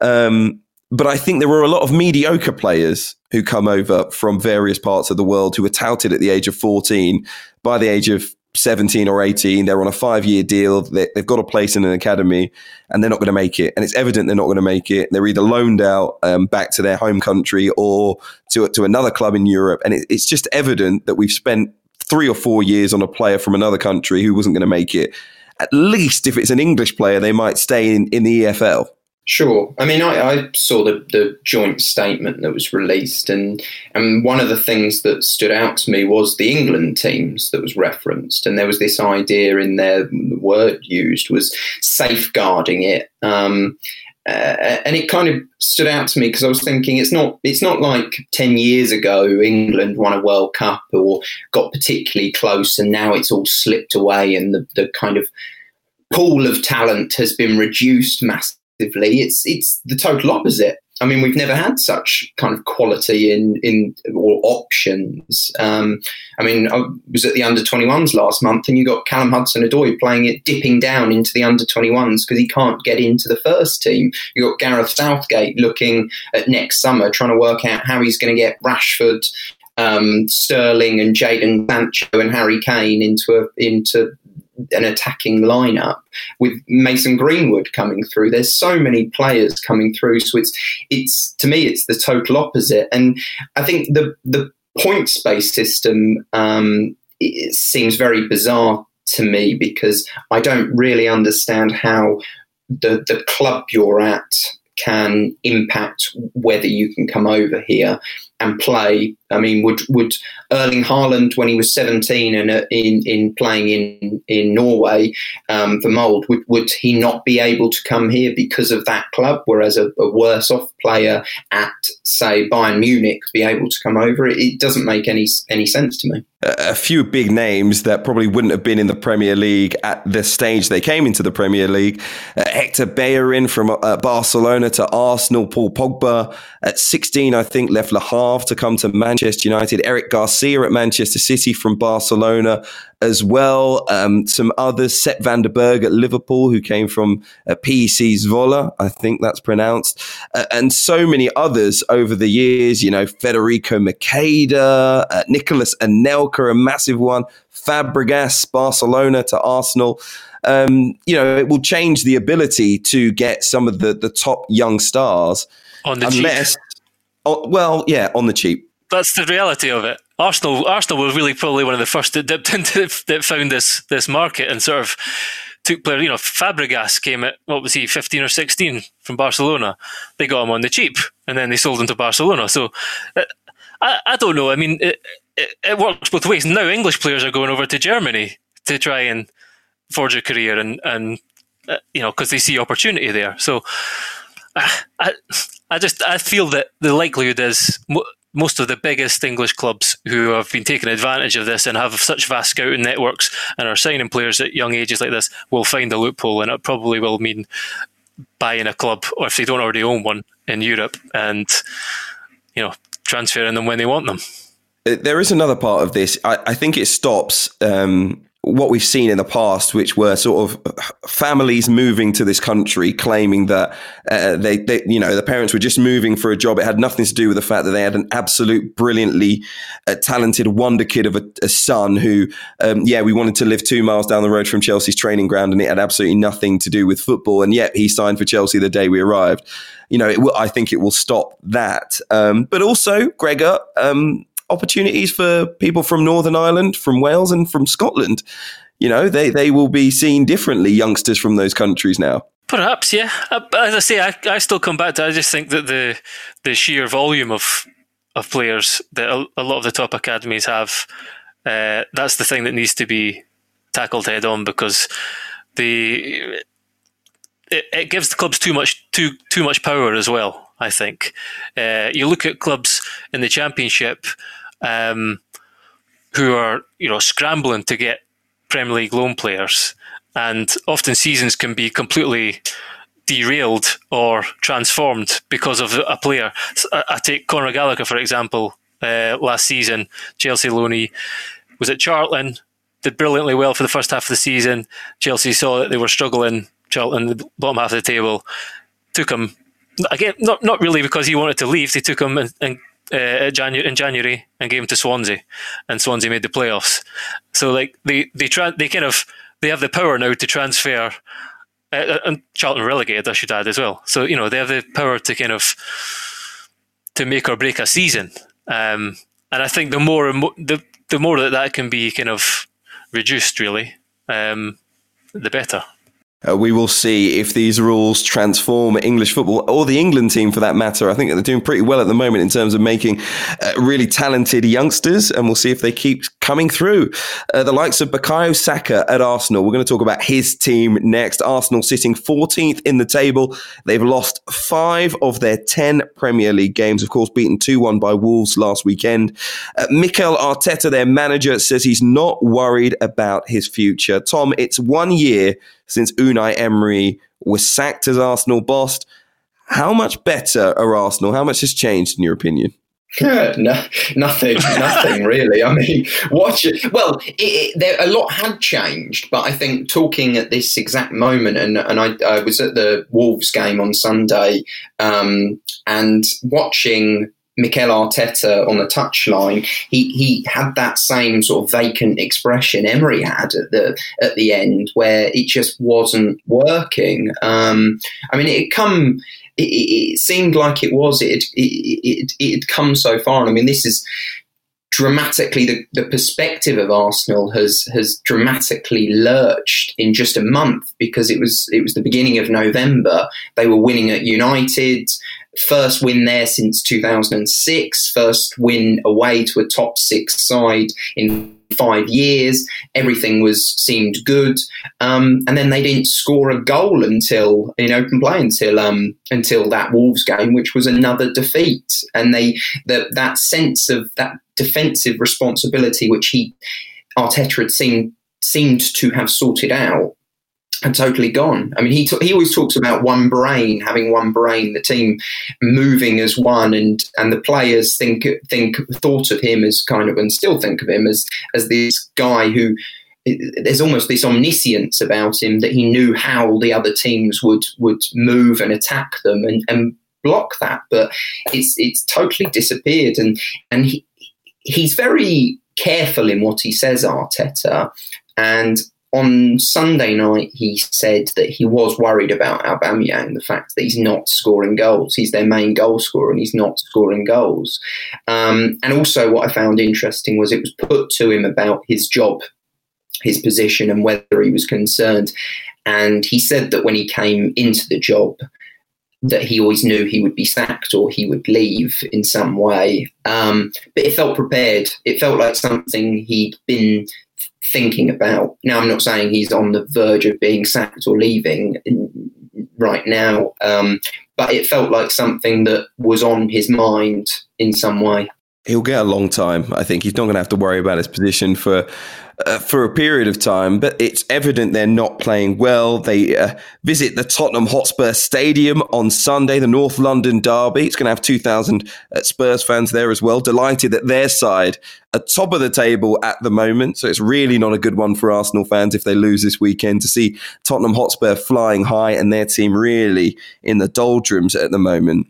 Um, but I think there were a lot of mediocre players who come over from various parts of the world who were touted at the age of 14. By the age of 17 or 18. They're on a five year deal. They, have got a place in an academy and they're not going to make it. And it's evident they're not going to make it. They're either loaned out um, back to their home country or to, to another club in Europe. And it, it's just evident that we've spent three or four years on a player from another country who wasn't going to make it. At least if it's an English player, they might stay in, in the EFL. Sure. I mean, I, I, saw the, the joint statement that was released, and, and one of the things that stood out to me was the England teams that was referenced. And there was this idea in there, the word used was safeguarding it. Um, uh, and it kind of stood out to me because I was thinking it's not it's not like ten years ago England won a World Cup or got particularly close and now it's all slipped away and the, the kind of pool of talent has been reduced massively it's it's the total opposite. I mean, we've never had such kind of quality in in or options. Um, I mean, I was at the under 21s last month, and you got Callum Hudson-Odoi playing it, dipping down into the under 21s because he can't get into the first team. You got Gareth Southgate looking at next summer, trying to work out how he's going to get Rashford, um, Sterling, and Jadon Sancho and Harry Kane into a, into an attacking lineup with Mason Greenwood coming through. There's so many players coming through, so it's it's to me it's the total opposite. And I think the the points based system um, seems very bizarre to me because I don't really understand how the the club you're at can impact whether you can come over here. And play. I mean, would would Erling Haaland, when he was 17 and uh, in in playing in in Norway um, for Molde, would would he not be able to come here because of that club? Whereas a, a worse off player at say Bayern Munich be able to come over, it, it doesn't make any any sense to me a few big names that probably wouldn't have been in the Premier League at the stage they came into the Premier League. Uh, Hector Bellerin from uh, Barcelona to Arsenal. Paul Pogba at 16, I think, left Le Havre to come to Manchester United. Eric Garcia at Manchester City from Barcelona as well. Um, some others, Sepp van den Berg at Liverpool, who came from uh, PEC Zwolle, I think that's pronounced, uh, and so many others over the years. You know, Federico Macheda, uh, Nicolas Anelka, a massive one, Fabregas, Barcelona to Arsenal. Um, you know, it will change the ability to get some of the, the top young stars. On the unless, cheap. Oh, well, yeah, on the cheap. That's the reality of it. Arsenal, Arsenal was really probably one of the first that dipped into that found this this market and sort of took player. You know, Fabregas came at what was he, fifteen or sixteen from Barcelona. They got him on the cheap, and then they sold him to Barcelona. So, uh, I, I don't know. I mean, it, it, it works both ways. Now English players are going over to Germany to try and forge a career, and and uh, you know because they see opportunity there. So, uh, I I just I feel that the likelihood is most of the biggest English clubs who have been taking advantage of this and have such vast scouting networks and are signing players at young ages like this will find a loophole, and it probably will mean buying a club, or if they don't already own one in Europe, and you know transferring them when they want them. There is another part of this. I, I think it stops um, what we've seen in the past, which were sort of families moving to this country, claiming that uh, they, they, you know, the parents were just moving for a job. It had nothing to do with the fact that they had an absolute, brilliantly uh, talented wonder kid of a, a son who, um, yeah, we wanted to live two miles down the road from Chelsea's training ground, and it had absolutely nothing to do with football. And yet he signed for Chelsea the day we arrived. You know, will, I think it will stop that. Um, but also, Gregor, um, opportunities for people from Northern Ireland, from Wales, and from Scotland. You know, they, they will be seen differently, youngsters from those countries now. Perhaps, yeah. Uh, as I say, I, I still come back to. I just think that the the sheer volume of of players that a, a lot of the top academies have, uh, that's the thing that needs to be tackled head on because the it, it gives the clubs too much too too much power as well. I think uh, you look at clubs in the championship um, who are you know scrambling to get Premier League loan players, and often seasons can be completely derailed or transformed because of a player. I take Conor Gallagher for example. Uh, last season, Chelsea loanee was at Charlton, did brilliantly well for the first half of the season. Chelsea saw that they were struggling, Charlton, the bottom half of the table, took him again, not not really because he wanted to leave. They took him in, in, uh, January, in January and gave him to Swansea, and Swansea made the playoffs. So like they they try they kind of they have the power now to transfer. Uh, uh, and Charlton relegated, I should add as well. So you know they have the power to kind of to make or break a season. Um, and I think the more the the more that that can be kind of reduced, really, um, the better. Uh, we will see if these rules transform English football or the England team for that matter. I think they're doing pretty well at the moment in terms of making uh, really talented youngsters, and we'll see if they keep coming through. Uh, the likes of Bukayo Saka at Arsenal. We're going to talk about his team next. Arsenal sitting 14th in the table. They've lost five of their 10 Premier League games, of course, beaten 2 1 by Wolves last weekend. Uh, Mikel Arteta, their manager, says he's not worried about his future. Tom, it's one year since Unai Emery was sacked as Arsenal boss. How much better are Arsenal? How much has changed in your opinion? no, nothing, nothing really. I mean, watch it. Well, it, it, there, a lot had changed, but I think talking at this exact moment, and and I, I was at the Wolves game on Sunday, um, and watching Mikel Arteta on the touchline, he he had that same sort of vacant expression Emery had at the at the end, where it just wasn't working. Um, I mean, it come. It, it, seemed like it was. It it it had come so far, and I mean, this is dramatically the, the perspective of Arsenal has has dramatically lurched in just a month because it was it was the beginning of November. They were winning at United first win there since 2006, first win away to a top six side in five years. Everything was seemed good, um, and then they didn't score a goal until in open play until um, until that Wolves game, which was another defeat. And they that that sense of that defensive responsibility, which he Arteta had seen seemed to have sorted out totally gone. I mean, he t- he always talks about one brain, having one brain, the team moving as one, and and the players think think thought of him as kind of and still think of him as as this guy who there's almost this omniscience about him that he knew how the other teams would would move and attack them and and block that, but it's it's totally disappeared, and and he he's very careful in what he says, Arteta, and on Sunday night, he said that he was worried about Aubameyang, the fact that he's not scoring goals. He's their main goal scorer, and he's not scoring goals. Um, and also, what I found interesting was it was put to him about his job, his position, and whether he was concerned. And he said that when he came into the job, that he always knew he would be sacked or he would leave in some way. Um, but it felt prepared. It felt like something he'd been thinking about. Now, I'm not saying he's on the verge of being sacked or leaving right now, um, but it felt like something that was on his mind in some way. He'll get a long time. I think he's not going to have to worry about his position for uh, for a period of time, but it's evident they're not playing well. They uh, visit the Tottenham Hotspur Stadium on Sunday, the North London Derby. It's going to have 2,000 uh, Spurs fans there as well. Delighted that their side are top of the table at the moment. So it's really not a good one for Arsenal fans if they lose this weekend to see Tottenham Hotspur flying high and their team really in the doldrums at the moment.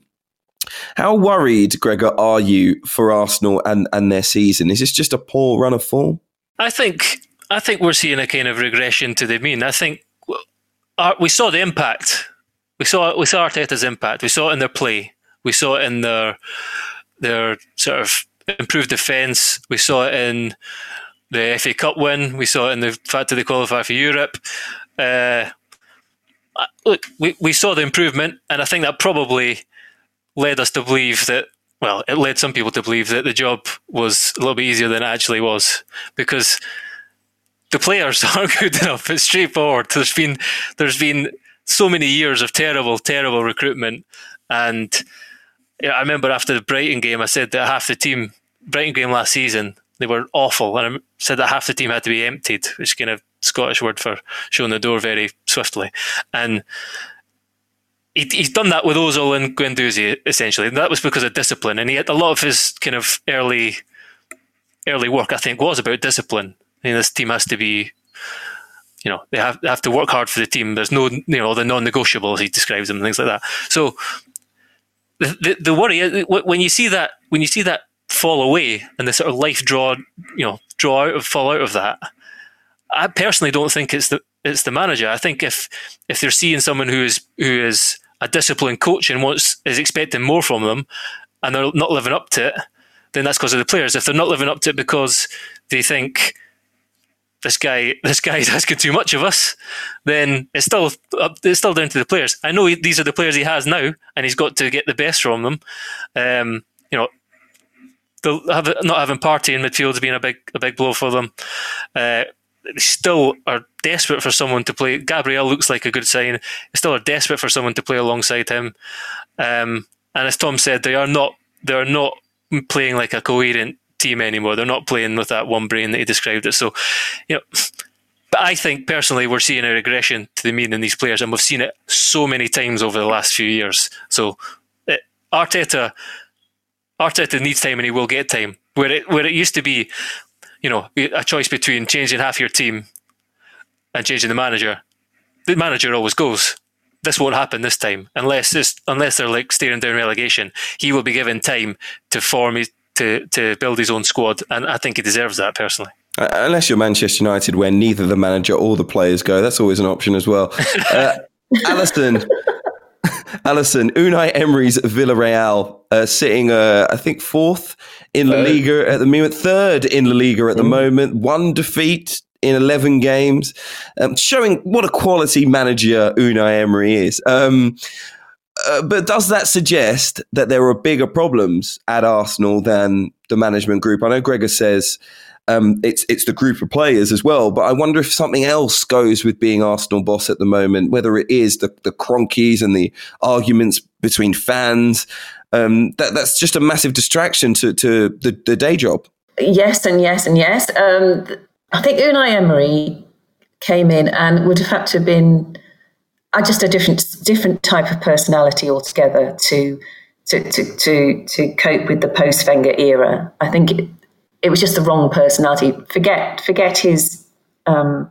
How worried, Gregor, are you for Arsenal and, and their season? Is this just a poor run of form? I think I think we're seeing a kind of regression to the mean. I think we saw the impact. We saw we saw Arteta's impact. We saw it in their play. We saw it in their their sort of improved defence. We saw it in the FA Cup win. We saw it in the fact that they qualify for Europe. Uh, look, we, we saw the improvement, and I think that probably led us to believe that well, it led some people to believe that the job was a little bit easier than it actually was because the players aren't good enough. It's straightforward. There's been there's been so many years of terrible, terrible recruitment, and I remember after the Brighton game, I said that half the team Brighton game last season they were awful, and I said that half the team had to be emptied, which is kind of Scottish word for showing the door very swiftly, and he, he's done that with Ozil and Guendouzi essentially. And that was because of discipline, and he had a lot of his kind of early early work. I think was about discipline. I mean, this team has to be, you know, they have they have to work hard for the team. There's no, you know, the non-negotiables he describes them and things like that. So the, the, the worry when you see that when you see that fall away and the sort of life draw, you know, draw out of fall out of that. I personally don't think it's the it's the manager. I think if if they're seeing someone who is who is a disciplined coach and wants is expecting more from them, and they're not living up to it, then that's because of the players. If they're not living up to it because they think this guy this guy is asking too much of us, then it's still up, it's still down to the players. I know these are the players he has now, and he's got to get the best from them. Um, you know, have, not having Partey in midfield has been a big a big blow for them. Uh, still are desperate for someone to play. Gabriel looks like a good sign. They still are desperate for someone to play alongside him. Um, and as Tom said, they are not they are not playing like a coherent team anymore. They're not playing with that one brain that he described it. So, you know, but I think personally we're seeing a regression to the mean in these players, and we've seen it so many times over the last few years. So, it, Arteta, Arteta needs time, and he will get time. Where it where it used to be, you know, a choice between changing half your team and changing the manager, the manager always goes. This won't happen this time unless this, unless they're like staring down relegation. He will be given time to form his, to to build his own squad, and I think he deserves that personally. Uh, unless you're Manchester United, where neither the manager or the players go, that's always an option as well. Uh, Alyson, Unai Emery's Villarreal uh, sitting, uh, I think, fourth in La Liga at the moment, third in La Liga at the mm. moment, one defeat in 11 games, um, showing what a quality manager Unai Emery is. Um, uh, but does that suggest that there are bigger problems at Arsenal than the management group? I know Gregor says um, it's it's the group of players as well. But I wonder if something else goes with being Arsenal boss at the moment, whether it is the the cronkies and the arguments between fans. Um, that that's just a massive distraction to to the, the day job. Yes, and yes, and yes. Um, I think Unai Emery came in and would have had to have been uh, just a different different type of personality altogether to to to to, to cope with the post Wenger era. I think it was just the wrong personality. Forget forget his um,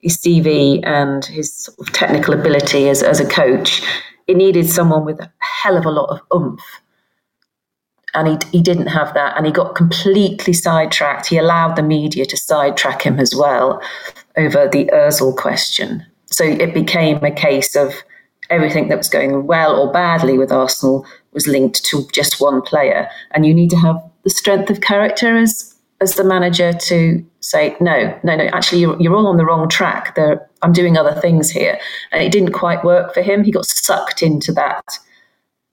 his CV and his sort of technical ability as as a coach. It needed someone with a hell of a lot of oomph, and he he didn't have that, and he got completely sidetracked. He allowed the media to sidetrack him as well over the Özil question. So it became a case of everything that was going well or badly with Arsenal was linked to just one player, and you need to have the strength of character as as the manager to say no no no actually you're, you're all on the wrong track. There i'm doing other things here. And it didn't quite work for him. He got sucked into that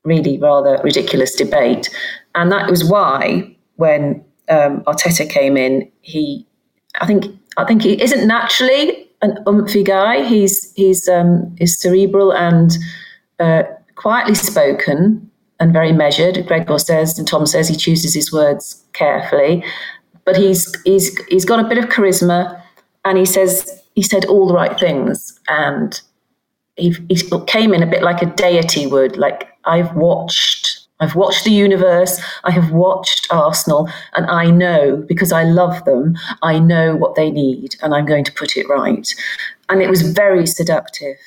really rather ridiculous debate. And that was why when um, arteta came in he i think i think he isn't naturally an umphy guy. He's he's um, is cerebral and uh, quietly spoken and very measured. Gregor says, and Tom says he chooses his words carefully, but he's he's he's got a bit of charisma, and he says he said all the right things, and he, he came in a bit like a deity would. Like I've watched. I've watched the universe. I have watched Arsenal, and I know because I love them. I know what they need, and I'm going to put it right. And it was very seductive.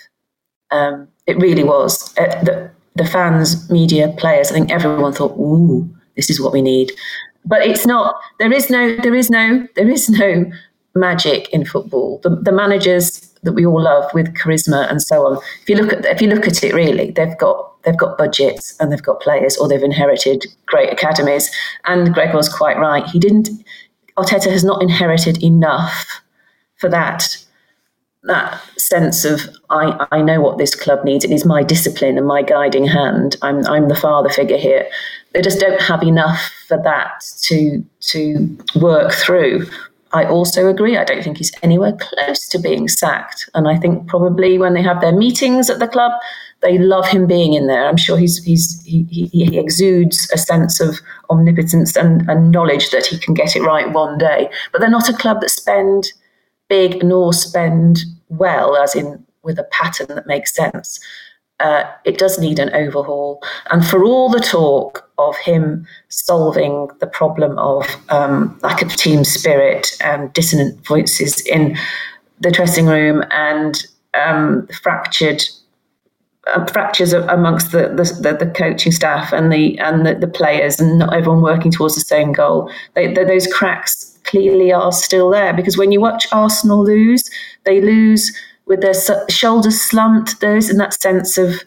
Um, it really was. Uh, the, the fans, media, players, I think everyone thought, ooh, this is what we need. But it's not, there is no, there is no, there is no magic in football. The, the managers that we all love with charisma and so on. If you look at if you look at it really, they've got they've got budgets and they've got players or they've inherited great academies. And Greg was quite right. He didn't Arteta has not inherited enough for that that sense of I, I know what this club needs. It is my discipline and my guiding hand. I'm I'm the father figure here. They just don't have enough for that to to work through. I also agree. I don't think he's anywhere close to being sacked. And I think probably when they have their meetings at the club, they love him being in there. I'm sure he's he's he, he exudes a sense of omnipotence and, and knowledge that he can get it right one day. But they're not a club that spend big nor spend well, as in with a pattern that makes sense. Uh, it does need an overhaul. And for all the talk of him solving the problem of um, lack of team spirit and dissonant voices in the dressing room and um, fractured uh, fractures amongst the, the, the, coaching staff and the and the, the, players and not everyone working towards the same goal. They, those cracks clearly are still there because when you watch Arsenal lose, they lose with their shoulders slumped. There isn't that sense of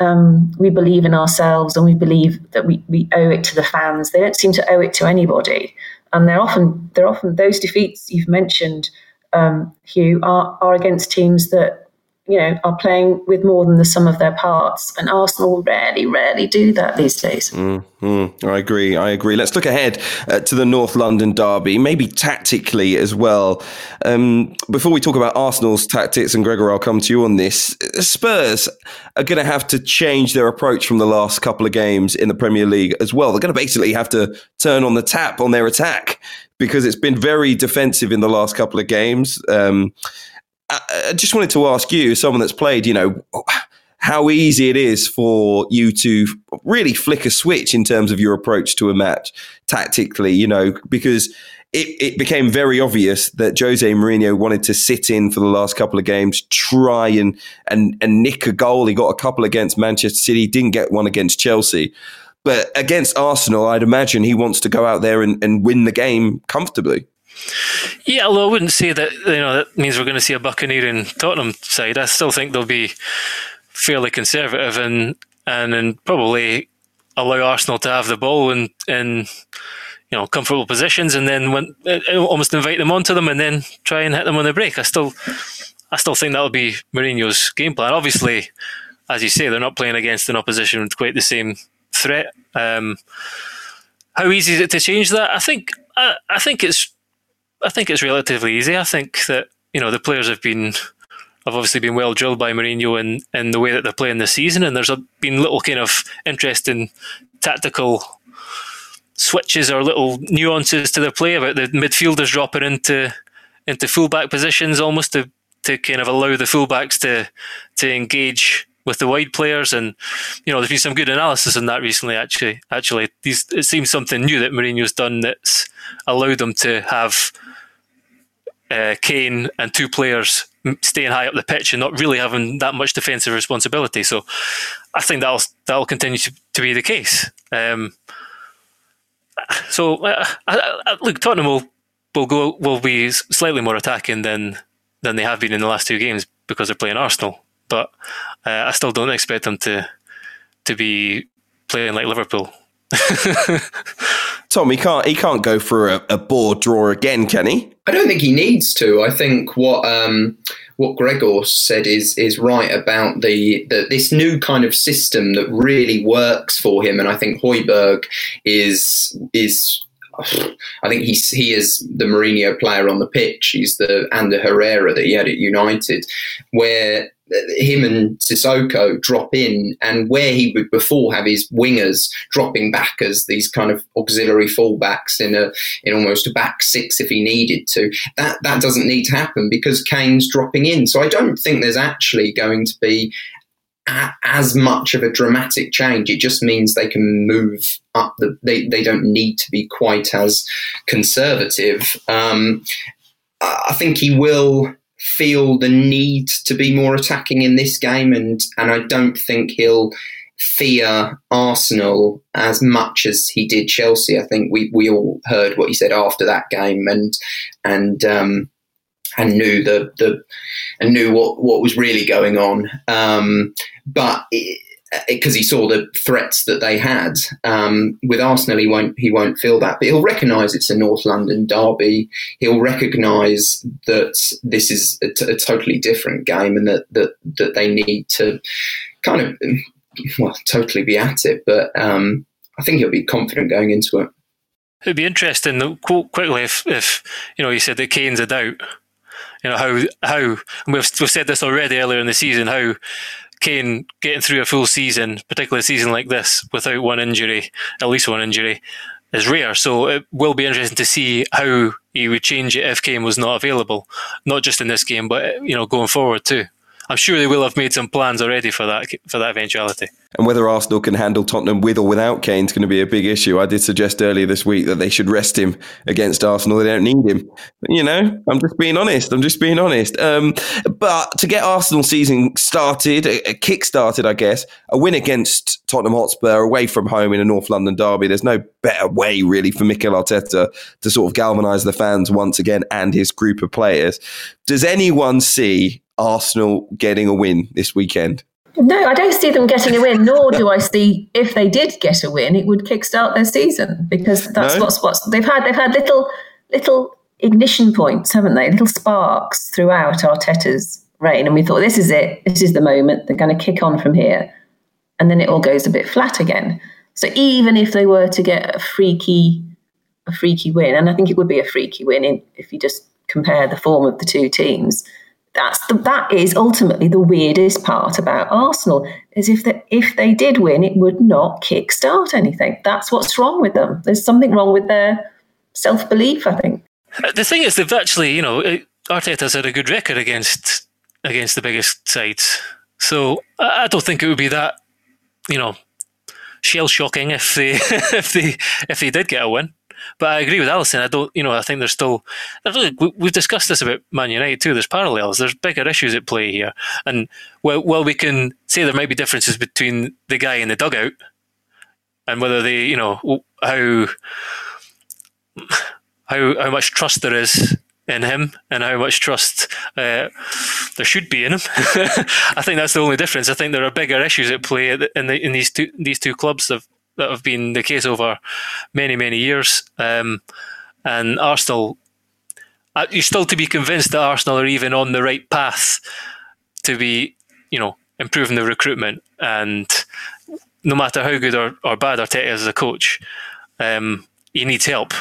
um, we believe in ourselves and we believe that we, we owe it to the fans. They don't seem to owe it to anybody, and they're often they're often those defeats you've mentioned, um, Hugh, are are against teams that you know, are playing with more than the sum of their parts. And Arsenal rarely, rarely do that these days. Mm-hmm. I agree. I agree. Let's look ahead uh, to the North London derby, maybe tactically as well. Um, before we talk about Arsenal's tactics, and Gregor, I'll come to you on this. Spurs are going to have to change their approach from the last couple of games in the Premier League as well. They're going to basically have to turn on the tap on their attack because it's been very defensive in the last couple of games. Um, I just wanted to ask you, someone that's played, you know, how easy it is for you to really flick a switch in terms of your approach to a match tactically, you know, because it, it became very obvious that Jose Mourinho wanted to sit in for the last couple of games, try and, and, and nick a goal. He got a couple against Manchester City, didn't get one against Chelsea. But against Arsenal, I'd imagine he wants to go out there and, and win the game comfortably. Yeah, although I wouldn't say that you know that means we're going to see a Buccaneer and Tottenham side. I still think they'll be fairly conservative and and, and probably allow Arsenal to have the ball in in you know comfortable positions, and then when uh, almost invite them onto them, and then try and hit them on the break. I still I still think that'll be Mourinho's game plan. Obviously, as you say, they're not playing against an opposition with quite the same threat. Um, how easy is it to change that? I think I, I think it's I think it's relatively easy. I think that you know the players have been have obviously been well drilled by Mourinho in, in the way that they're playing this season, and there's been little kind of interesting tactical switches or little nuances to their play about the midfielders dropping into into fullback positions almost to to kind of allow the fullbacks to to engage with the wide players and you know there's been some good analysis on that recently actually actually these it seems something new that Mourinho's done that's allowed them to have uh, Kane and two players staying high up the pitch and not really having that much defensive responsibility. So I think that'll that'll continue to, to be the case. Um, so uh, I, I, look, Tottenham will will go will be slightly more attacking than than they have been in the last two games because they're playing Arsenal. But uh, I still don't expect them to to be playing like Liverpool. Tom, he can't he can't go for a, a board draw again, can he? I don't think he needs to. I think what um, what Gregor said is is right about the, the this new kind of system that really works for him, and I think Højbjerg is is I think he's he is the Mourinho player on the pitch. He's the Ander Herrera that he had at United, where him and Sissoko drop in, and where he would before have his wingers dropping back as these kind of auxiliary fullbacks in a in almost a back six if he needed to. That that doesn't need to happen because Kane's dropping in. So I don't think there's actually going to be a, as much of a dramatic change. It just means they can move up the. They they don't need to be quite as conservative. Um, I think he will feel the need to be more attacking in this game, and and I don't think he'll fear Arsenal as much as he did Chelsea. I think we, we all heard what he said after that game, and and um, and knew the the and knew what what was really going on. Um, but. It, because he saw the threats that they had. Um, with Arsenal, he won't he won't feel that, but he'll recognise it's a North London derby. He'll recognise that this is a, t- a totally different game, and that, that that they need to kind of well totally be at it. But um, I think he'll be confident going into it. It'd be interesting, though, quickly, if, if you know, you said that Kane's a doubt. You know how how we've we've said this already earlier in the season how Kane getting through a full season, particularly a season like this, without one injury, at least one injury, is rare. So it will be interesting to see how he would change it if Kane was not available, not just in this game, but you know going forward too. I'm sure they will have made some plans already for that for that eventuality. And whether Arsenal can handle Tottenham with or without Kane is going to be a big issue. I did suggest earlier this week that they should rest him against Arsenal. They don't need him. You know, I'm just being honest. I'm just being honest. Um, but to get Arsenal season started, a, a kick started, I guess, a win against Tottenham Hotspur away from home in a North London derby. There's no better way, really, for Mikel Arteta to sort of galvanise the fans once again and his group of players. Does anyone see Arsenal getting a win this weekend? No, I don't see them getting a win, nor do I see if they did get a win, it would kickstart their season because that's no? what's what's they've had they've had little little ignition points, haven't they? Little sparks throughout Arteta's reign. And we thought this is it, this is the moment, they're going to kick on from here. And then it all goes a bit flat again. So even if they were to get a freaky a freaky win, and I think it would be a freaky win in, if you just compare the form of the two teams, that's the, that is ultimately the weirdest part about Arsenal is if they, if they did win, it would not kickstart anything. That's what's wrong with them. There's something wrong with their self belief. I think. Uh, the thing is, they've actually, you know, uh, Arteta's had a good record against against the biggest sides, so I don't think it would be that, you know, shell shocking if they if they if they did get a win. But I agree with Alyson. I don't, you know, I think there's still, we've discussed this about Man United too. There's parallels. There's bigger issues at play here. And while, while we can say there might be differences between the guy in the dugout and whether they, you know, how, how, how much trust there is in him and how much trust uh, there should be in him. I think that's the only difference. I think there are bigger issues at play in, the, in these two these two clubs of that have been the case over many, many years. Um, and Arsenal, uh, you're still to be convinced that Arsenal are even on the right path to be, you know, improving the recruitment. And no matter how good or, or bad Arteta is as a coach, um, he needs help,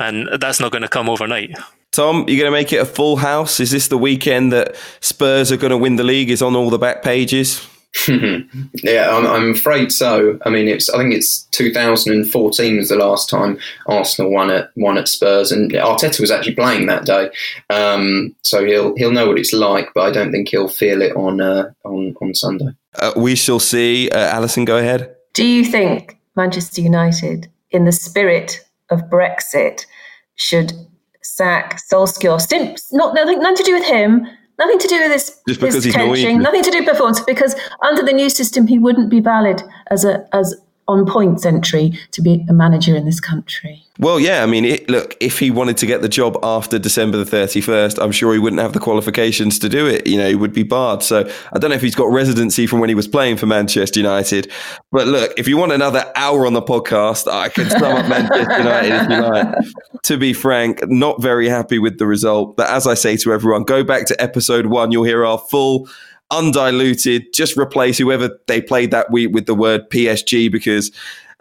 and that's not going to come overnight. Tom, you're going to make it a full house. Is this the weekend that Spurs are going to win the league? Is on all the back pages. yeah, I'm, I'm, afraid so. I mean, it's I think it's 2014 was the last time Arsenal won at won at Spurs, and Arteta was actually playing that day, um, so he'll he'll know what it's like. But I don't think he'll feel it on uh, on on Sunday. Uh, we shall see. Uh, Alyson, go ahead. Do you think Manchester United, in the spirit of Brexit, should sack Solskjaer? Not nothing, nothing to do with him Nothing to do with this. Just because he's coaching, Nothing to do with performance. Because under the new system, he wouldn't be valid as a as on points entry to be a manager in this country. Well, yeah, I mean, it, look, if he wanted to get the job after December the 31st, I'm sure he wouldn't have the qualifications to do it. You know, he would be barred. So I don't know if he's got residency from when he was playing for Manchester United. But look, if you want another hour on the podcast, I can sum up Manchester United if you like. To be frank, not very happy with the result. But as I say to everyone, go back to episode one. You'll hear our full undiluted, just replace whoever they played that week with the word PSG because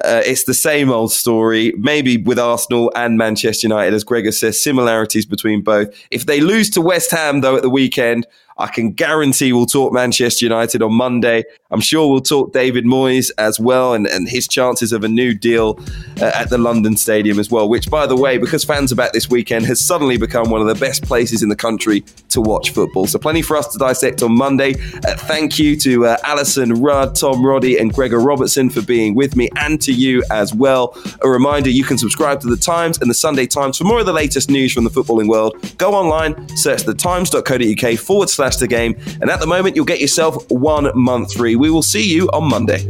uh, it's the same old story, maybe with Arsenal and Manchester United, as Gregor says, similarities between both. If they lose to West Ham, though, at the weekend, I can guarantee we'll talk Manchester United on Monday. I'm sure we'll talk David Moyes as well and, and his chances of a new deal uh, at the London Stadium as well, which, by the way, because fans are back this weekend, has suddenly become one of the best places in the country to watch football. So, plenty for us to dissect on Monday. Uh, thank you to uh, Alyson Rudd, Tom Roddy, and Gregor Robertson for being with me, and to you as well. A reminder you can subscribe to The Times and The Sunday Times for more of the latest news from the footballing world. Go online, search thetimes.co.uk forward slash the game, and at the moment, you'll get yourself one month free. We will see you on Monday.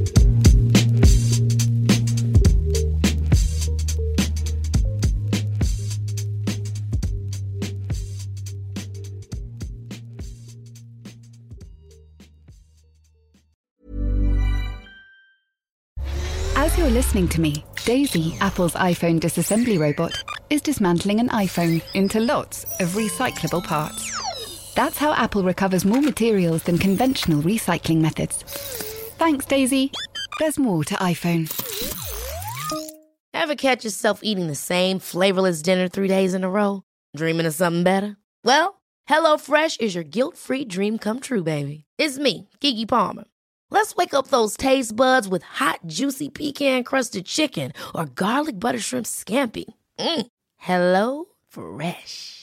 As you're listening to me, Daisy, Apple's iPhone disassembly robot, is dismantling an iPhone into lots of recyclable parts. That's how Apple recovers more materials than conventional recycling methods. Thanks, Daisy. There's more to iPhone. Ever catch yourself eating the same flavorless dinner three days in a row? Dreaming of something better? Well, HelloFresh is your guilt free dream come true, baby. It's me, Keke Palmer. Let's wake up those taste buds with hot, juicy pecan crusted chicken or garlic butter shrimp scampi. Mm. Hello Fresh.